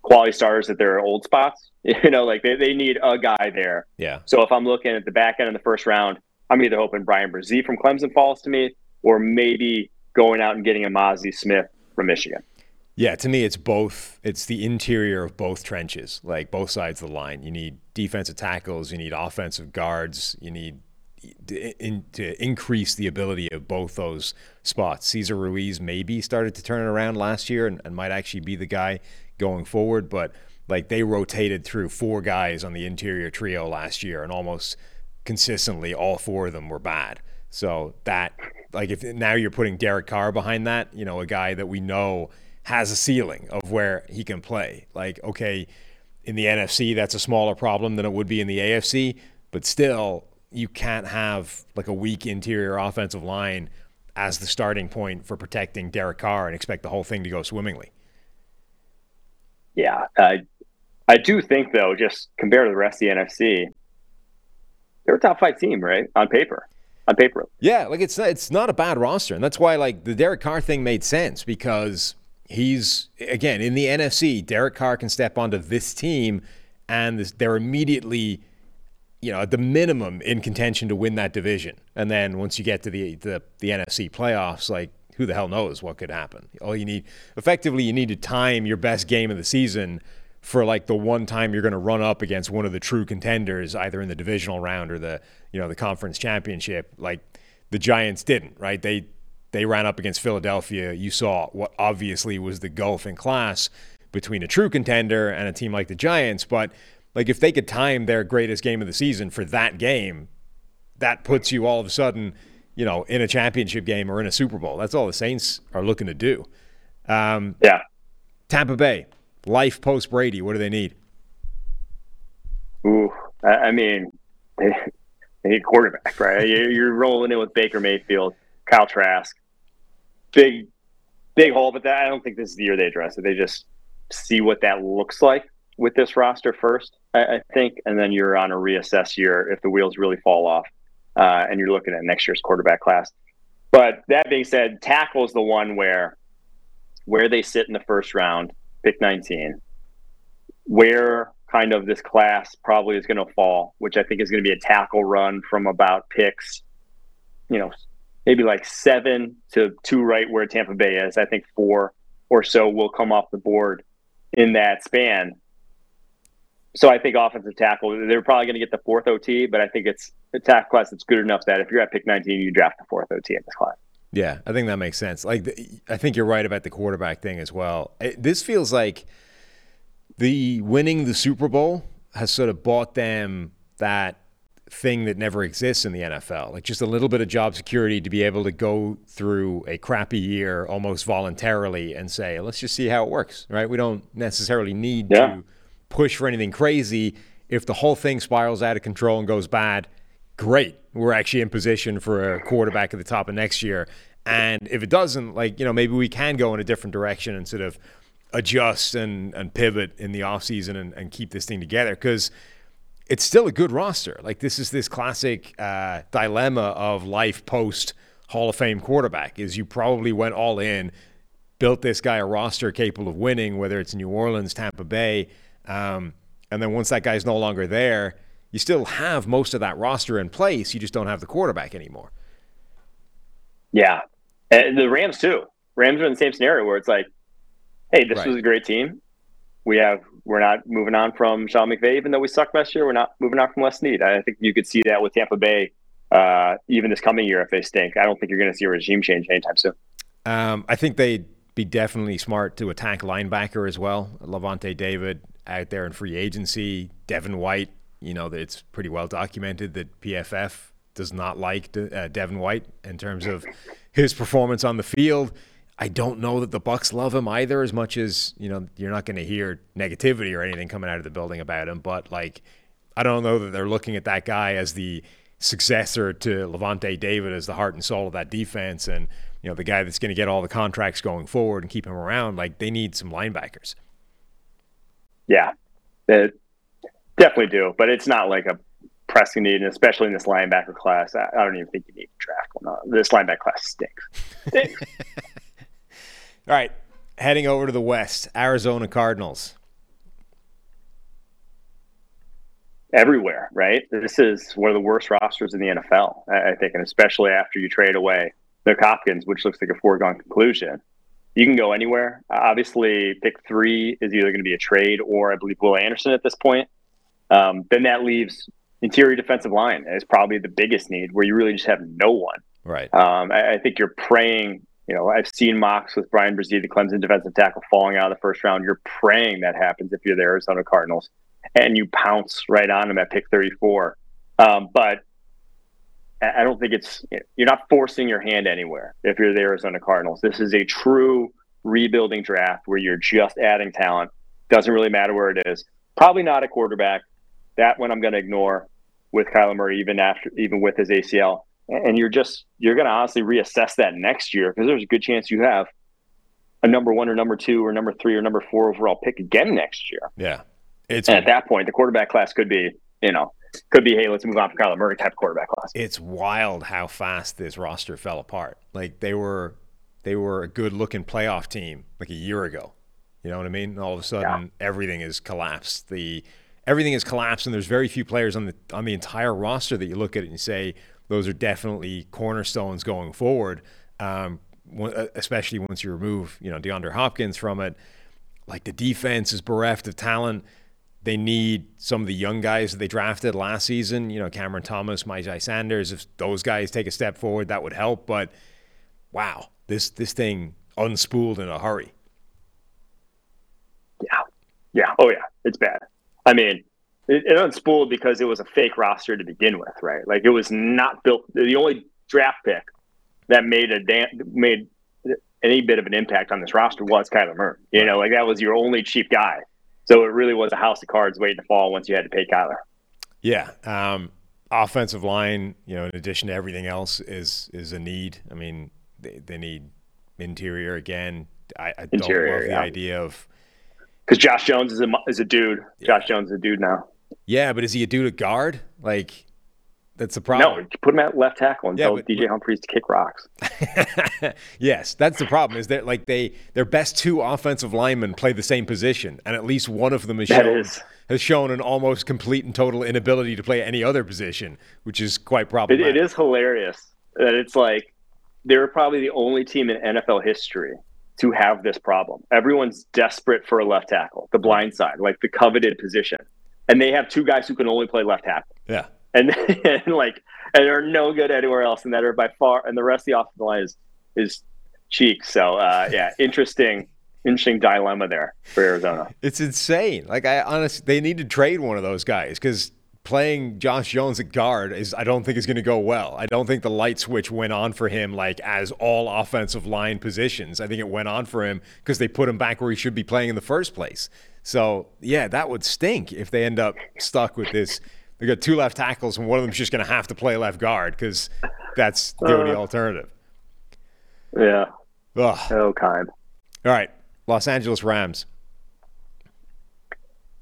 quality stars at their old spots. (laughs) You know, like they, they need a guy there. Yeah. So if I'm looking at the back end of the first round, I'm either hoping Bryan Bresee from Clemson falls to me, or maybe going out and getting a Mazi Smith from Michigan. Yeah, to me, it's both. It's the interior of both trenches, like both sides of the line. You need defensive tackles, you need offensive guards, you need to, in, to increase the ability of both those spots. Cesar Ruiz maybe started to turn it around last year and, and might actually be the guy going forward, but like they rotated through four guys on the interior trio last year, and almost consistently all four of them were bad. So that, like, if now you're putting Derek Carr behind that, you know, a guy that we know has a ceiling of where he can play. Like, okay, in the NFC, that's a smaller problem than it would be in the AFC, but still, you can't have like a weak interior offensive line as the starting point for protecting Derek Carr and expect the whole thing to go swimmingly. Yeah, uh, I do think though, just compared to the rest of the NFC, they're a top five team, right? On paper. On paper. Yeah, like it's it's not a bad roster, and that's why like the Derek Carr thing made sense because he's again in the NFC. Derek Carr can step onto this team, and this, they're immediately, you know, at the minimum in contention to win that division. And then once you get to the the, the NFC playoffs, like who the hell knows what could happen? All you need, effectively, you need to time your best game of the season for like the one time you're going to run up against one of the true contenders, either in the divisional round or the you know the conference championship. Like the Giants didn't, right? They they ran up against Philadelphia. You saw what obviously was the gulf in class between a true contender and a team like the Giants. But like if they could time their greatest game of the season for that game, that puts you all of a sudden, you know, in a championship game or in a Super Bowl. That's all the Saints are looking to do. Um, yeah. Tampa Bay, life post Brady. What do they need? Ooh, I mean, they, (laughs) they need quarterback, right? You're rolling in with Baker Mayfield, Kyle Trask, big, big hole. But that, I don't think this is the year they address it. They just see what that looks like with this roster first, I, I think, and then you're on a reassess year if the wheels really fall off, uh, and you're looking at next year's quarterback class. But that being said, tackle is the one where where they sit in the first round, pick 19, where kind of this class probably is going to fall, which I think is going to be a tackle run from about picks, you know, maybe like seven to two right where Tampa Bay is. I think four or so will come off the board in that span. So I think offensive tackle, they're probably going to get the fourth OT, but I think it's a tackle class that's good enough that if you're at pick 19, you draft the fourth OT in this class. Yeah, I think that makes sense. Like, I think you're right about the quarterback thing as well. This feels like the winning the Super Bowl has sort of bought them that thing that never exists in the NFL, like just a little bit of job security to be able to go through a crappy year almost voluntarily and say, let's just see how it works, right? We don't necessarily need yeah. to push for anything crazy. If the whole thing spirals out of control and goes bad, great. We're actually in position for a quarterback at the top of next year. And if it doesn't, like, you know, maybe we can go in a different direction and sort of adjust and, and pivot in the offseason and, and keep this thing together. Because it's still a good roster. Like this is this classic uh, dilemma of life post Hall of Fame quarterback is you probably went all in, built this guy a roster capable of winning, whether it's New Orleans, Tampa Bay, um, and then once that guy's no longer there, you still have most of that roster in place. You just don't have the quarterback anymore. Yeah, and the Rams too. Rams are in the same scenario where it's like, hey, this right. was a great team. We have we're not moving on from Sean McVay, even though we sucked last year. We're not moving on from Les Snead. I think you could see that with Tampa Bay, uh, even this coming year if they stink. I don't think you're going to see a regime change anytime soon. Um, I think they'd be definitely smart to attack linebacker as well. Lavonte David out there in free agency. Devin White, you know, it's pretty well documented that PFF does not like uh, Devin White in terms of his performance on the field. I don't know that the Bucs love him either, as much as you know you're not going to hear negativity or anything coming out of the building about him. But like, I don't know that they're looking at that guy as the successor to Lavonte David as the heart and soul of that defense, and you know the guy that's going to get all the contracts going forward and keep him around. Like they need some linebackers. Yeah, they definitely do, but it's not like a pressing need, and especially in this linebacker class. I, I don't even think you need to draft one. Uh, this linebacker class stinks. (laughs) All right, heading over to the West, Arizona Cardinals. Everywhere, right? This is one of the worst rosters in the NFL, I think, and especially after you trade away Nuke Hopkins, which looks like a foregone conclusion. You can go anywhere. Obviously, pick three is either going to be a trade or I believe Will Anderson at this point. Um, then that leaves interior defensive line is probably the biggest need where you really just have no one. Right. Um, I, I, think you're praying you know, I've seen mocks with Bryan Bresee, the Clemson defensive tackle, falling out of the first round. You're praying that happens if you're the Arizona Cardinals, and you pounce right on them at pick 34. Um, but I don't think it's you're not forcing your hand anywhere if you're the Arizona Cardinals. This is a true rebuilding draft where you're just adding talent. Doesn't really matter where it is. Probably not a quarterback. That one I'm going to ignore with Kyler Murray, even after even with his ACL and you're just you're going to honestly reassess that next year because there's a good chance you have a number one or number two or number three or number four overall pick again next year. Yeah, It's And at that point, the quarterback class could be, you know, could be, hey, let's move on from Kyler Murray type quarterback class. it's wild how fast this roster fell apart. Like they were they were a good looking playoff team like a year ago. You know what I mean? And all of a sudden everything is collapsed. The everything is collapsed and there's very few players on the on the entire roster that you look at it and you say those are definitely cornerstones going forward. Um, especially once you remove, you know, DeAndre Hopkins from it. Like the defense is bereft of talent. They need some of the young guys that they drafted last season. You know, Cameron Thomas, Myjai Sanders. If those guys take a step forward, that would help. But wow, this this thing unspooled in a hurry. Yeah. Yeah. Oh, yeah. It's bad. I mean, it, it unspooled because it was a fake roster to begin with, right? Like it was not built. The only draft pick that made a dan- made any bit of an impact on this roster was Kyler Murray. You know, like that was your only cheap guy. So it really was a house of cards waiting to fall once you had to pay Kyler. Yeah. Um, offensive line, you know, in addition to everything else, is is a need. I mean, they, they need interior again. I, I Interior, don't love the yeah. idea of Because Josh Jones is a is a dude. Josh Jones is a dude now. Yeah, but is he a dude at guard? Like that's the problem. No, put him at left tackle and Yeah, tell but- DJ Humphries to kick rocks. (laughs) yes, that's the problem. Is that like they their best two offensive linemen play the same position, and at least one of them has That shown is- has shown an almost complete and total inability to play any other position, which is quite It, problematic. it is hilarious that it's like they're probably the only team in NFL history to have this problem. Everyone's desperate for a left tackle, the blind side, like the coveted position, and they have two guys who can only play left tackle, Yeah. and, (laughs) and like and are no good anywhere else, and that are by far, and the rest of the offensive line is is cheek. So uh, yeah, (laughs) interesting, interesting dilemma there for Arizona. It's insane. Like I honestly, they need to trade one of those guys because playing Josh Jones at guard is I don't think is going to go well. I don't think the light switch went on for him like as all offensive line positions. I think it went on for him because they put him back where he should be playing in the first place. So yeah, that would stink if they end up stuck with this. They got two left tackles and one of them's just going to have to play left guard because that's the only alternative. Yeah, Ugh. oh kind. All right, Los Angeles Rams.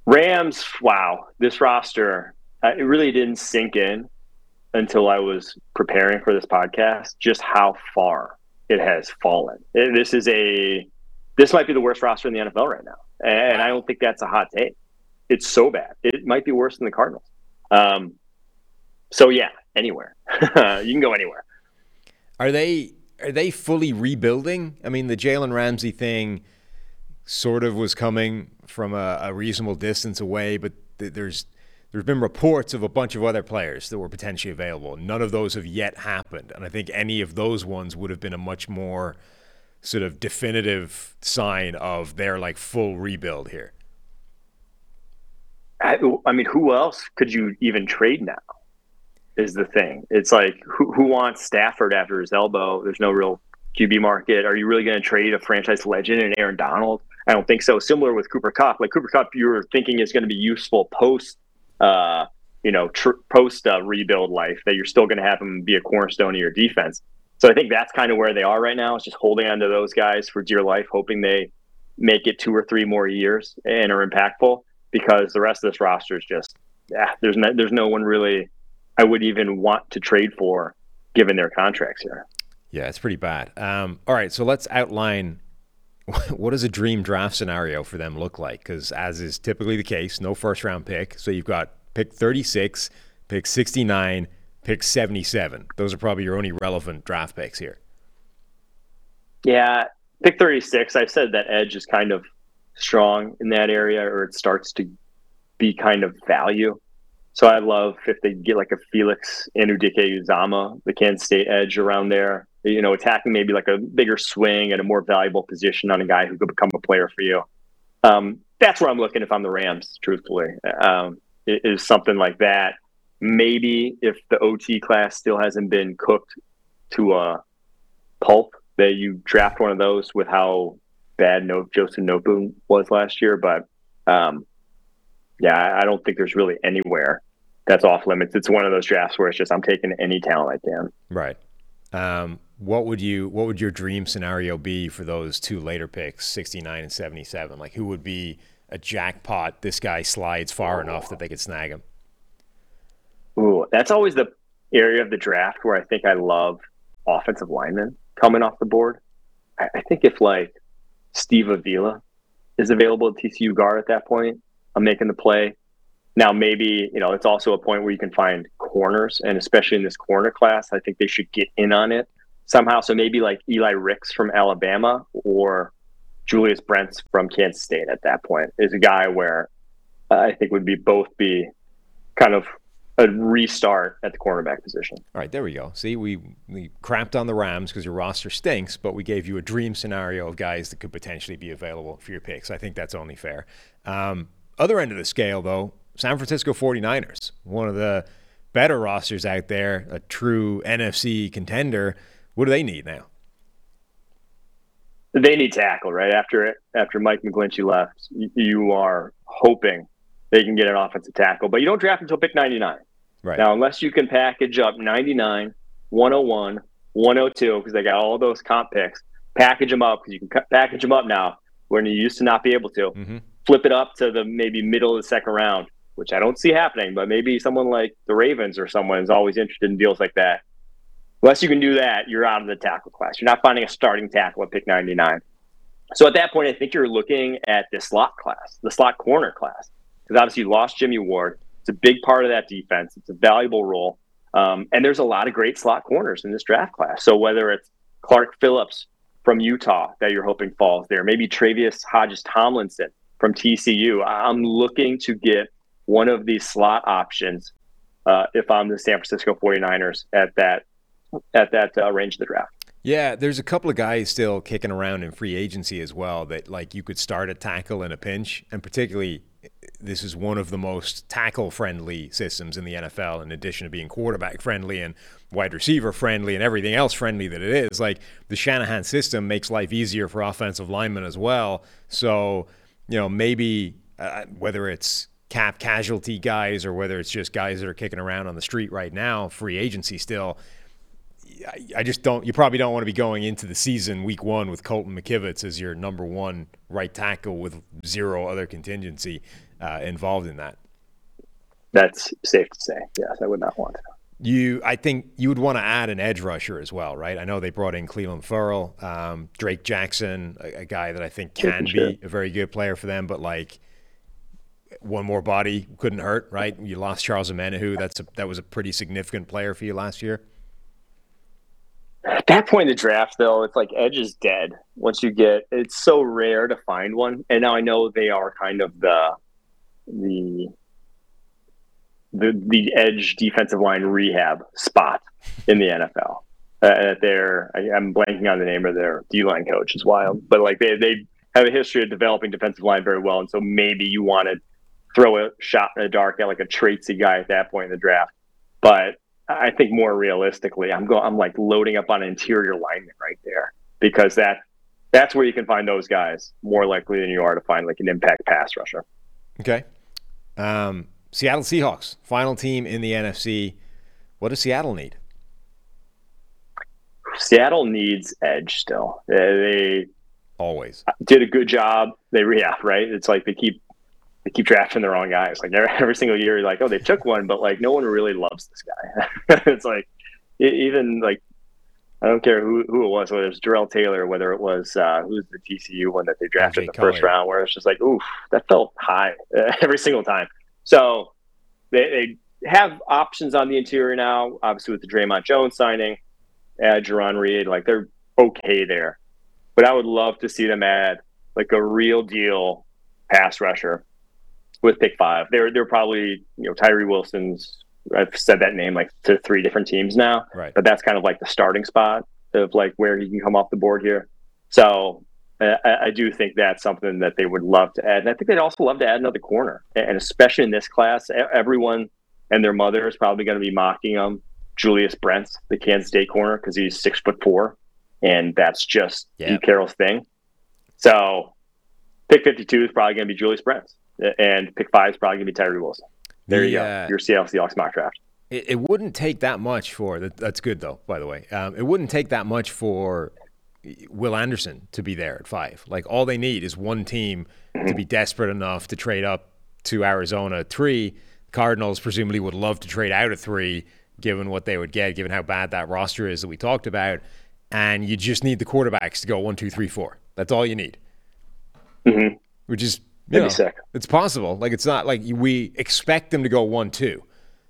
Rams, wow, this roster, uh, it really didn't sink in until I was preparing for this podcast just how far it has fallen. This is a this might be the worst roster in the NFL right now. And I don't think that's a hot take. It's so bad. It might be worse than the Cardinals. Um, so yeah, anywhere. (laughs) you can go anywhere. Are they are they fully rebuilding? I mean, the Jalen Ramsey thing sort of was coming from a, a reasonable distance away, but th- there's there's been reports of a bunch of other players that were potentially available. None of those have yet happened, and I think any of those ones would have been a much more sort of definitive sign of their like full rebuild here. I, I mean, who else could you even trade now? Is the thing. It's like who, who wants Stafford after his elbow? There's no real QB market. Are you really going to trade a franchise legend and Aaron Donald? I don't think so. Similar with Cooper Kupp. Like Cooper Kupp, you're thinking is going to be useful post, uh, you know, tr- post uh, rebuild life. That you're still going to have him be a cornerstone of your defense. So I think that's kind of where they are right now. Is just holding on to those guys for dear life, hoping they make it two or three more years and are impactful. Because the rest of this roster is just, yeah, there's no, there's no one really I would even want to trade for, given their contracts here. Yeah, it's pretty bad. Um, all right, so let's outline (laughs) what does a dream draft scenario for them look like? Because as is typically the case, no first round pick. So you've got pick 36, pick 69, pick 77. Those are probably your only relevant draft picks here. Yeah, pick 36. I've said that edge is kind of strong in that area, or it starts to be kind of value. So I love if they get like a Felix Anudike Uzomah, the Kansas State edge around there. You know, attacking maybe like a bigger swing at a more valuable position on a guy who could become a player for you. Um, that's where I'm looking if I'm the Rams, truthfully. Um, is something like that. Maybe if the OT class still hasn't been cooked to a pulp, that you draft one of those with how bad no Joseph Nobu was last year. But um, yeah, I- I don't think there's really anywhere that's off limits. It's one of those drafts where it's just I'm taking any talent I can. Right. Um, what would you what would your dream scenario be for those two later picks, 69 and 77? Like who would be a jackpot, this guy slides far enough that they could snag him? Ooh, that's always the area of the draft where I think I love offensive linemen coming off the board. I, I think if like Steve Avila is available at TCU guard at that point, I'm making the play. Now, maybe, you know, it's also a point where you can find corners, and especially in this corner class, I think they should get in on it somehow. So maybe like Eli Ricks from Alabama or Julius Brents from Kansas State at that point is a guy where I think would be both be kind of a restart at the cornerback position. All right, there we go. See, we we crapped on the Rams because your roster stinks, but we gave you a dream scenario of guys that could potentially be available for your picks. I think that's only fair. Um, other end of the scale, though, San Francisco 49ers, one of the better rosters out there, a true NFC contender. What do they need now? They need tackle, right? After after Mike McGlinchey left, you are hoping they can get an offensive tackle, but you don't draft until pick 99. Right. Now, unless you can package up 99, 101, 102, because they got all those comp picks, package them up because you can package them up now when you used to not be able to. Mm-hmm. Flip it up to the maybe middle of the second round, which I don't see happening, but maybe someone like the Ravens or someone is always interested in deals like that. Unless you can do that, you're out of the tackle class. You're not finding a starting tackle at pick 99. So at that point, I think you're looking at the slot class, the slot corner class, because obviously you lost Jimmy Ward. It's a big part of that defense. It's a valuable role. Um, and there's a lot of great slot corners in this draft class. So whether it's Clark Phillips from Utah that you're hoping falls there, maybe Tre'Vius Hodges Tomlinson from TCU, I'm looking to get one of these slot options uh, if I'm the San Francisco 49ers at that at that uh, range of the draft. Yeah, there's a couple of guys still kicking around in free agency as well that like you could start a tackle in a pinch, and particularly this is one of the most tackle friendly systems in the NFL in addition to being quarterback friendly and wide receiver friendly and everything else friendly that it is. Like the Shanahan system makes life easier for offensive linemen as well. So, you know, maybe uh, whether it's cap casualty guys or whether it's just guys that are kicking around on the street right now, free agency still I just don't. You probably don't want to be going into the season week one with Colton McKivitz as your number one right tackle with zero other contingency uh, involved in that. That's safe to say. Yes, I would not want to. You, I think you would want to add an edge rusher as well, right? I know they brought in Clelin Ferrell, um, Drake Jackson, a, a, guy that I think can be a very good player for them, but like one more body couldn't hurt, right? You lost Charles Omenihu. That's a, that was a pretty significant player for you last year. At that point in the draft, though, it's like edge is dead. Once you get, it's so rare to find one. And now I know they are kind of the the the the edge defensive line rehab spot in the NFL. Uh, they're I, am blanking on the name of their D line coach. It's wild, but like they they have a history of developing defensive line very well, and so maybe you want to throw a shot in the dark at like a Traitsy guy at that point in the draft. But I think more realistically, I'm going. I'm like loading up on interior lineman right there because that that's where you can find those guys more likely than you are to find like an impact pass rusher. Okay. Um, Seattle Seahawks, final team in the NFC. What does Seattle need? Seattle needs edge still. They always did a good job. They yeah right. It's like they keep they keep drafting the wrong guys. Like every, (laughs) every single year, you're like, oh, they took one, but like no one really loves this guy. (laughs) it's like even like I don't care who, who it was, whether it was Darrell Taylor, whether it was uh, who's the TCU one that they drafted in the first round, where it's just like, oof, that felt high (laughs) every single time. So they, they have options on the interior now, obviously with the Dre'Mont Jones signing, add Jarran Reed, like they're okay there. But I would love to see them add like a real deal pass rusher with pick five. They're they're probably you know Tyree Wilson's. I've said that name like to three different teams now, right? But that's kind of like the starting spot of like where he can come off the board here. So I, I do think that's something that they would love to add, and I think they'd also love to add another corner, and especially in this class, everyone and their mother is probably going to be mocking them. Julius Brents, the Kansas State corner, because he's six foot four, and that's just yeah. Carroll's thing. So pick 52 is probably going to be Julius Brents and pick five is probably going to be Tyree Wilson. There the, you go. Uh, Your Seattle Seahawks mock draft. It, it, wouldn't take that much for that, that's good though. By the way, um, it wouldn't take that much for Will Anderson to be there at five. Like all they need is one team to be desperate enough to trade up to Arizona three. Cardinals presumably would love to trade out of three, given what they would get, given how bad that roster is that we talked about. And you just need the quarterbacks to go one, two, three, four. That's all you need. Mhm. Which is know, sick. it's possible. Like it's not like we expect them to go one, two.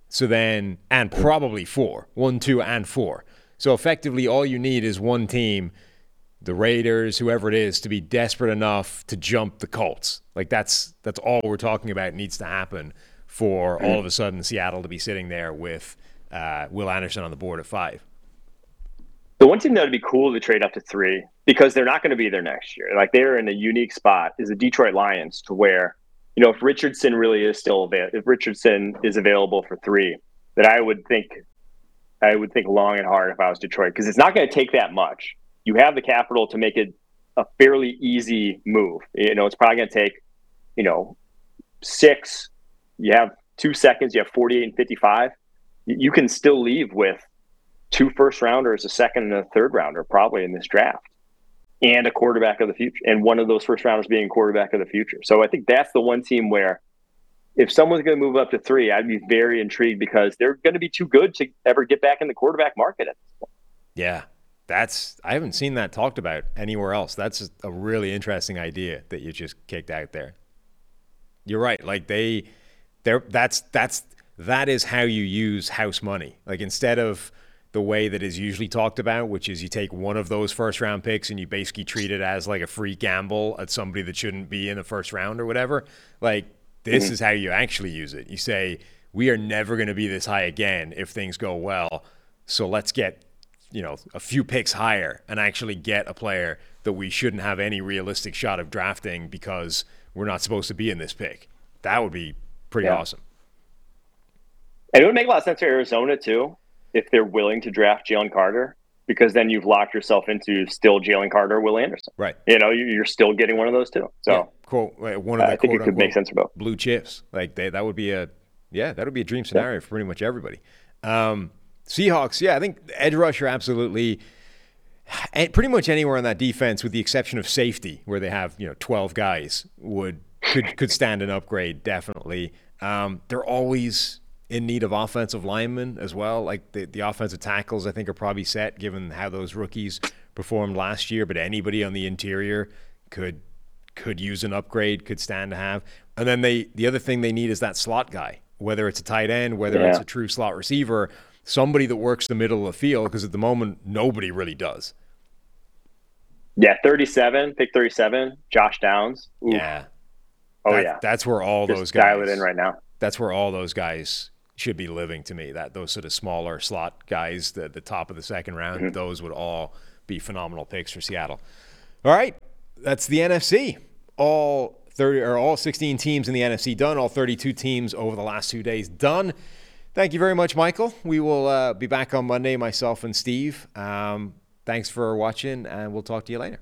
So then, and probably four, one, two, and four. So effectively, all you need is one team, the Raiders, whoever it is, to be desperate enough to jump the Colts. Like that's that's all we're talking about needs to happen for all of a sudden Seattle to be sitting there with uh, Will Anderson on the board at five. The one team that would be cool to trade up to three because they're not going to be there next year. Like they're in a unique spot is the Detroit Lions to where, you know, if Richardson really is still available, if Richardson is available for three, that I would think, I would think long and hard if I was Detroit because it's not going to take that much. You have the capital to make it a fairly easy move. You know, it's probably going to take, you know, six. You have two seconds. You have forty-eight and fifty-five. You you can still leave with two first rounders, a second and a third rounder, probably in this draft, and a quarterback of the future, and one of those first rounders being quarterback of the future. So I think that's the one team where if someone's going to move up to three, I'd be very intrigued because they're going to be too good to ever get back in the quarterback market. At this point. Yeah, that's I haven't seen that talked about anywhere else. That's a really interesting idea that you just kicked out there. You're right. Like they, they're that's that's that is how you use house money. Like instead of the way that is usually talked about, which is you take one of those first round picks and you basically treat it as like a free gamble at somebody that shouldn't be in the first round or whatever. Like this mm-hmm. is how you actually use it. You say we are never going to be this high again if things go well. So let's get you know a few picks higher and actually get a player that we shouldn't have any realistic shot of drafting because we're not supposed to be in this pick. That would be pretty Yeah. awesome. And it would make a lot of sense for Arizona too if they're willing to draft Jalen Carter, because then you've locked yourself into still Jalen Carter, or Will Anderson. Right. You know, you- you're still getting one of those two. So Yeah. quote uh, one of the I think it could make sense both. blue chips. Like they, that would be a yeah, that would be a dream scenario for pretty much everybody. Um, Seahawks, yeah, I think edge rusher absolutely. And pretty much anywhere on that defense, with the exception of safety, where they have you know twelve guys, would could could stand an upgrade definitely. Um, they're always in need of offensive linemen as well. Like the, the offensive tackles, I think are probably set given how those rookies performed last year. But anybody on the interior could could use an upgrade, could stand to have. And then they the other thing they need is that slot guy, whether it's a tight end, whether it's a true slot receiver, somebody that works the middle of the field. Because at the moment, nobody really does. yeah, 37, pick 37, Josh Downs. Oof. Yeah. Oh That- yeah. That's where all Just those guys dial it in right now. That's where all those guys should be living to me. That those sort of smaller slot guys, the the top of the second round, Mm-hmm. those would all be phenomenal picks for Seattle. All right, that's the NFC. All thirty or all sixteen teams in the NFC done. All thirty-two teams over the last two days done. Thank you very much, Michael. We will uh, be back on Monday, myself and Steve. Um, thanks for watching, and we'll talk to you later.